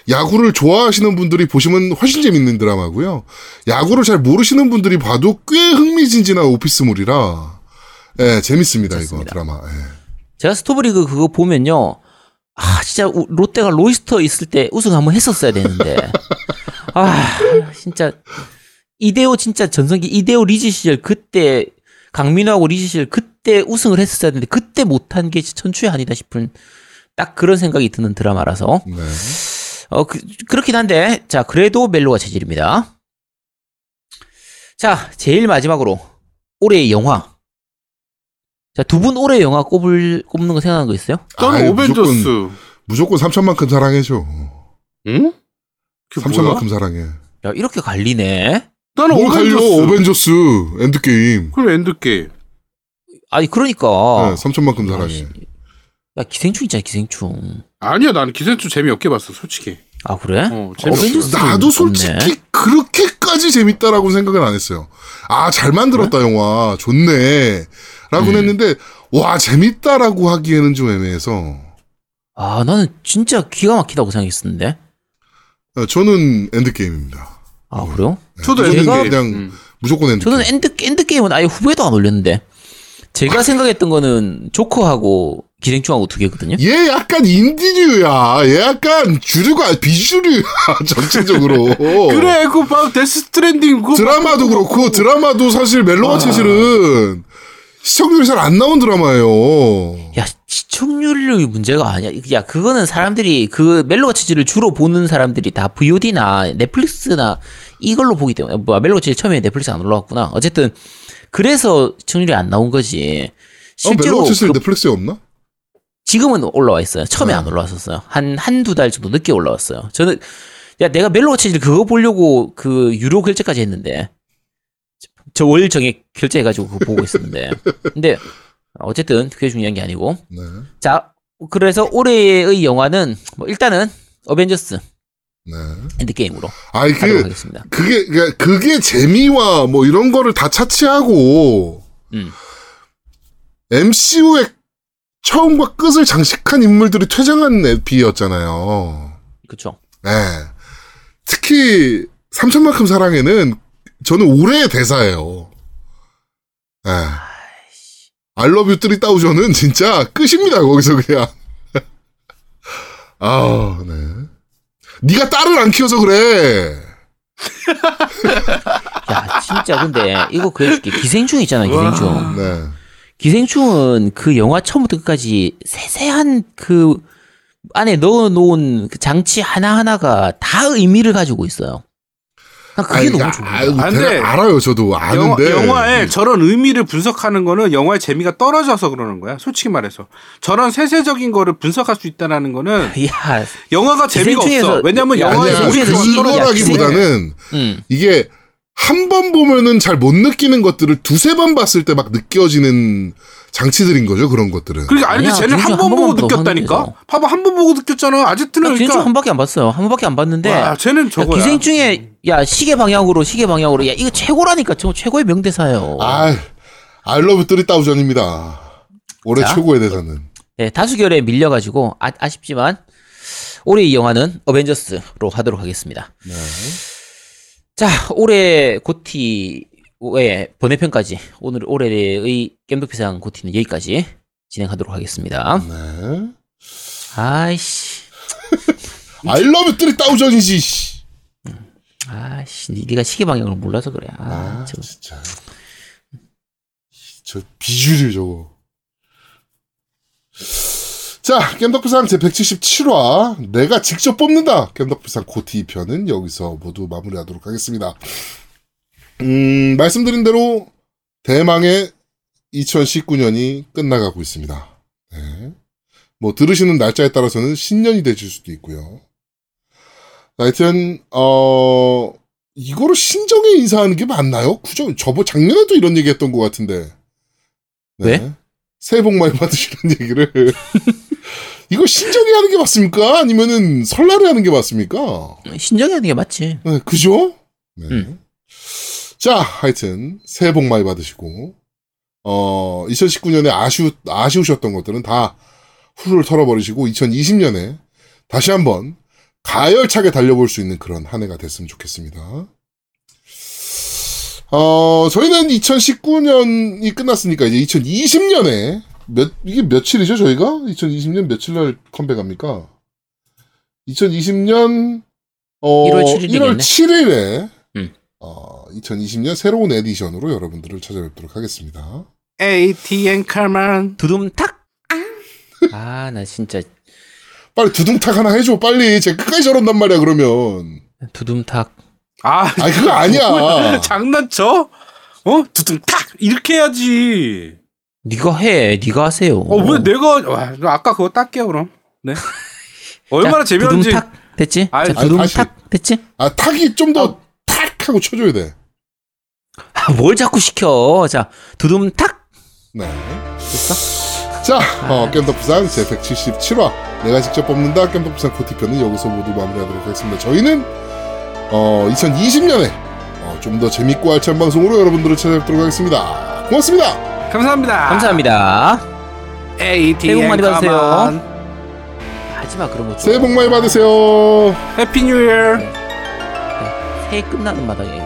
야구를 좋아하시는 분들이 보시면 훨씬 재밌는 드라마고요. 야구를 잘 모르시는 분들이 봐도 꽤 흥미진진한 오피스물이라, 예, 재밌습니다, 이거 좋습니다. 드라마. 예. 제가 스토브리그 그거 보면요. 아, 진짜 우- 롯데가 로이스터 있을 때 우승 한번 했었어야 되는데. 아, 진짜 이대호 진짜 전성기 이대호 리즈 시절 그때 강민호하고 리즈 시절 그때 우승을 했었어야 되는데 그때 못한 게 천추의 한이다 싶은 딱 그런 생각이 드는 드라마라서 네. 어 그, 그렇긴 한데 자 그래도 멜로가 체질입니다. 자 제일 마지막으로 올해의 영화. 자 두 분 올해 영화 꼽을 꼽는 거 생각나는 거 있어요? 저는 오벤져스. 무조건, 무조건 3천만큼 사랑해줘. 응? 그게 뭐야? 3천만큼 사랑해. 야 이렇게 갈리네. 나는 뭘 갈려, Avengers. Avengers, Endgame. 그럼 Endgame. 아니 그러니까. 네, 3천만큼 사랑해. 야, 야 기생충 있잖아 기생충. 아니야, 나는 기생충 재미없게 봤어, 솔직히. 아 그래? 어, 재밌었어. 어벤져스 나도 솔직히 없네. 그렇게까지 재밌다라고 생각은 안 했어요. 아, 잘 만들었다, 영화. 좋네. 라고는 음. 했는데, 와, 재밌다라고 하기에는 좀 애매해서. 아 나는 진짜 기가 막히다고 생각했었는데. 어, 저는 Endgame입니다. 아 그래요? 저도 저는 Endgame. 그냥 음. 무조건 Endgame. 저는 End Endgame은 아예 후보에도 안 올렸는데. 제가 생각했던 거는 조커하고 기생충하고 두 개거든요. 얘 약간 인디류야. 얘 약간 주류가 비주류야. 전체적으로. 그래, 그거 봐, Death Stranding. 그거 드라마도 봐, 그거 그렇고, 드라마도 사실 멜로가 아. 체질은 시청률이 잘 안 나온 드라마예요. 야 시청률이 문제가 아니야. 야 그거는 사람들이 그 멜로가 치즈를 주로 보는 사람들이 다 VOD나 넷플릭스나 이걸로 보기 때문에 뭐 멜로가 치즈 처음에 넷플릭스 안 올라왔구나. 어쨌든 그래서 시청률이 안 나온 거지. 어, 실제로 멜로가 체질 그- 넷플릭스에 없나? 지금은 올라와 있어요. 처음에 네. 안 올라왔었어요. 한, 한두 달 정도 늦게 올라왔어요. 저는, 야, 내가 체질 그거 보려고 그 유료 결제까지 했는데, 저 월 정액 결제해가지고 그거 보고 있었는데. 근데, 어쨌든 그게 중요한 게 아니고. 네. 자, 그래서 올해의 영화는, 뭐, 일단은, 어벤져스. 네. 엔드게임으로 아이 하도록 그 하겠습니다. 그게 그게- 그게 재미와 뭐 이런 거를 다 차치하고 음. MCU의 처음과 끝을 장식한 인물들이 퇴장한 에피였잖아요. 그쵸. 네. 특히 삼천만큼 사랑에는 저는 올해의 대사예요. 네. I love you 3000은 진짜 끝입니다. 거기서 그냥. 아, 네. 네가 딸을 안 키워서 그래. 야, 진짜 근데 이거 그래줄게. 기생충 있잖아, 기생충. 네. 기생충은 그 영화 처음부터 끝까지 세세한 그 안에 넣어놓은 그 장치 하나 하나가 다 의미를 가지고 있어요. 난 그게 아니, 너무 아, 거야. 아, 근데 알아요, 저도 아는데. 영화, 영화에 저런 의미를 분석하는 거는 영화의 재미가 떨어져서 그러는 거야. 솔직히 말해서. 저런 세세적인 거를 분석할 수 있다라는 거는 야, 영화가 재미가 기생충에서- 없어. 왜냐면 야, 영화의 그거라기보다는 음. 이게 한 번 보면은 잘 못 느끼는 것들을 두세 번 봤을 때 막 느껴지는 장치들인 거죠, 그런 것들은. 그러니까 아니 근데 쟤는 한번한 보고 느꼈다니까. 봐봐 한 번 보고 느꼈잖아. 아지트는 나 기생충 그러니까 한 밖에 안 봤어요. 한 번밖에 안 봤는데. 와, 쟤는 야, 저거야. 기생충에 야 시계 방향으로 시계 방향으로 야 이거 최고라니까 저 최고의 명대사예요. 아, I love 3000입니다. 올해 자. 최고의 대사는. 네, 다수결에 밀려가지고 아, 아쉽지만 올해 이 영화는 어벤져스로 하도록 하겠습니다. 네. 자, 올해 고티 의 번외편까지 오늘 올해의 겜덕비상 고티는 여기까지 진행하도록 하겠습니다. 네. 아이씨, I love 3000이지, 씨. 아이씨, 니- 니가 시계 방향을 몰라서 그래. 아, 아, 저, 진짜. 저 비주류 저거. 자, 겜덕비상 제177화 내가 직접 뽑는다. 겜덕비상 고티 편은 여기서 모두 마무리하도록 하겠습니다. 음, 말씀드린 대로 대망의 2019년이 끝나가고 있습니다. 네. 뭐 들으시는 날짜에 따라서는 신년이 되실 수도 있고요. 하여튼 어 이거를 신정에 인사하는 게 맞나요? 그죠? 저번 작년에도 이런 얘기했던 것 같은데. 네. 왜? 새해 복 많이 받으시라는 얘기를. 이거 신정에 하는 게 맞습니까? 아니면은 설날에 하는 게 맞습니까? 신정이 하는 게 맞지. 네, 그죠? 네. 음. 자, 하여튼 새해 복 많이 받으시고 어 2019년에 아쉬우 아쉬우셨던 것들은 다 후를 털어버리시고 2020년에 다시 한번 가열차게 달려볼 수 있는 그런 한 해가 됐으면 좋겠습니다. 어, 저희는 2019년이 끝났으니까 이제 2020년에 몇, 이게 며칠이죠, 저희가? 2020년 며칠 날 컴백합니까? 2020년, 어, 1월 7일 이겠네. 1월 7일에, 음. 어, 2020년 새로운 에디션으로 여러분들을 찾아뵙도록 하겠습니다. ATN 칼만. 두둠탁. 아, 나 진짜 빨리 두둥탁 하나 해줘, 빨리. 제 끝까지 저런단 말이야, 그러면. 두둠탁. 아, 아니, 그거 아니야. 장난쳐? 어? 두둥 탁 이렇게 해야지. 네가 해, 네가 하세요. 어, 왜 내가 와, 나 아까 그거 딸게요, 그럼. 네. 얼마나 자, 재미없는지. 두둠탁 됐지? 아니, 두둠탁 됐지? 아, 탁이 좀더 어. 탁 하고 쳐줘야 돼. 아, 뭘 자꾸 시켜? 자, 두둠탁 네. 됐어? 자, 어, 겜덕부상 제177화. 내가 직접 뽑는다. 겜덕부상 코티편은 여기서 모두 마무리하도록 하겠습니다. 저희는, 어, 2020년에, 어, 좀 더 재밌고 알찬 방송으로 여러분들을 찾아뵙도록 하겠습니다. 고맙습니다. 감사합니다. 감사합니다. ATN 새해 복 많이 받으세요. 하지마 그런 거 좀. 새해 복 많이 받으세요. Happy New Year. 새해 끝나는 마당에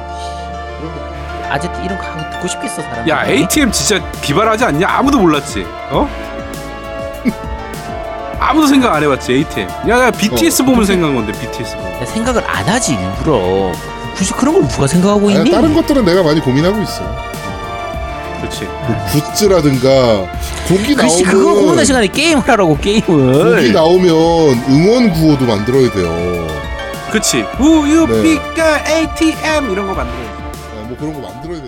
아제트 이런 거 하고 듣고 싶겠어 사람. 야, ATM 진짜 기발하지 않냐? 아무도 몰랐지. 어? 아무도 생각 안 해봤지, ATM. 야, 야 BTS 보면 생각한 건데, BTS 보면. 생각을 안 하지 일부러. 굳이 그런 걸 누가 생각하고 아, 있니? 다른 것들은 내가 많이 고민하고 있어. 그렇지. 뭐 굿즈라든가, 곡이 나오면, 고민할 시간에 게임을 하라고 곡이 게임을. 나오면 응원 구호도 만들어야 돼요. 그치. 우유 네. ATM 이런 거 만들어야지. 그런 거 만들어야.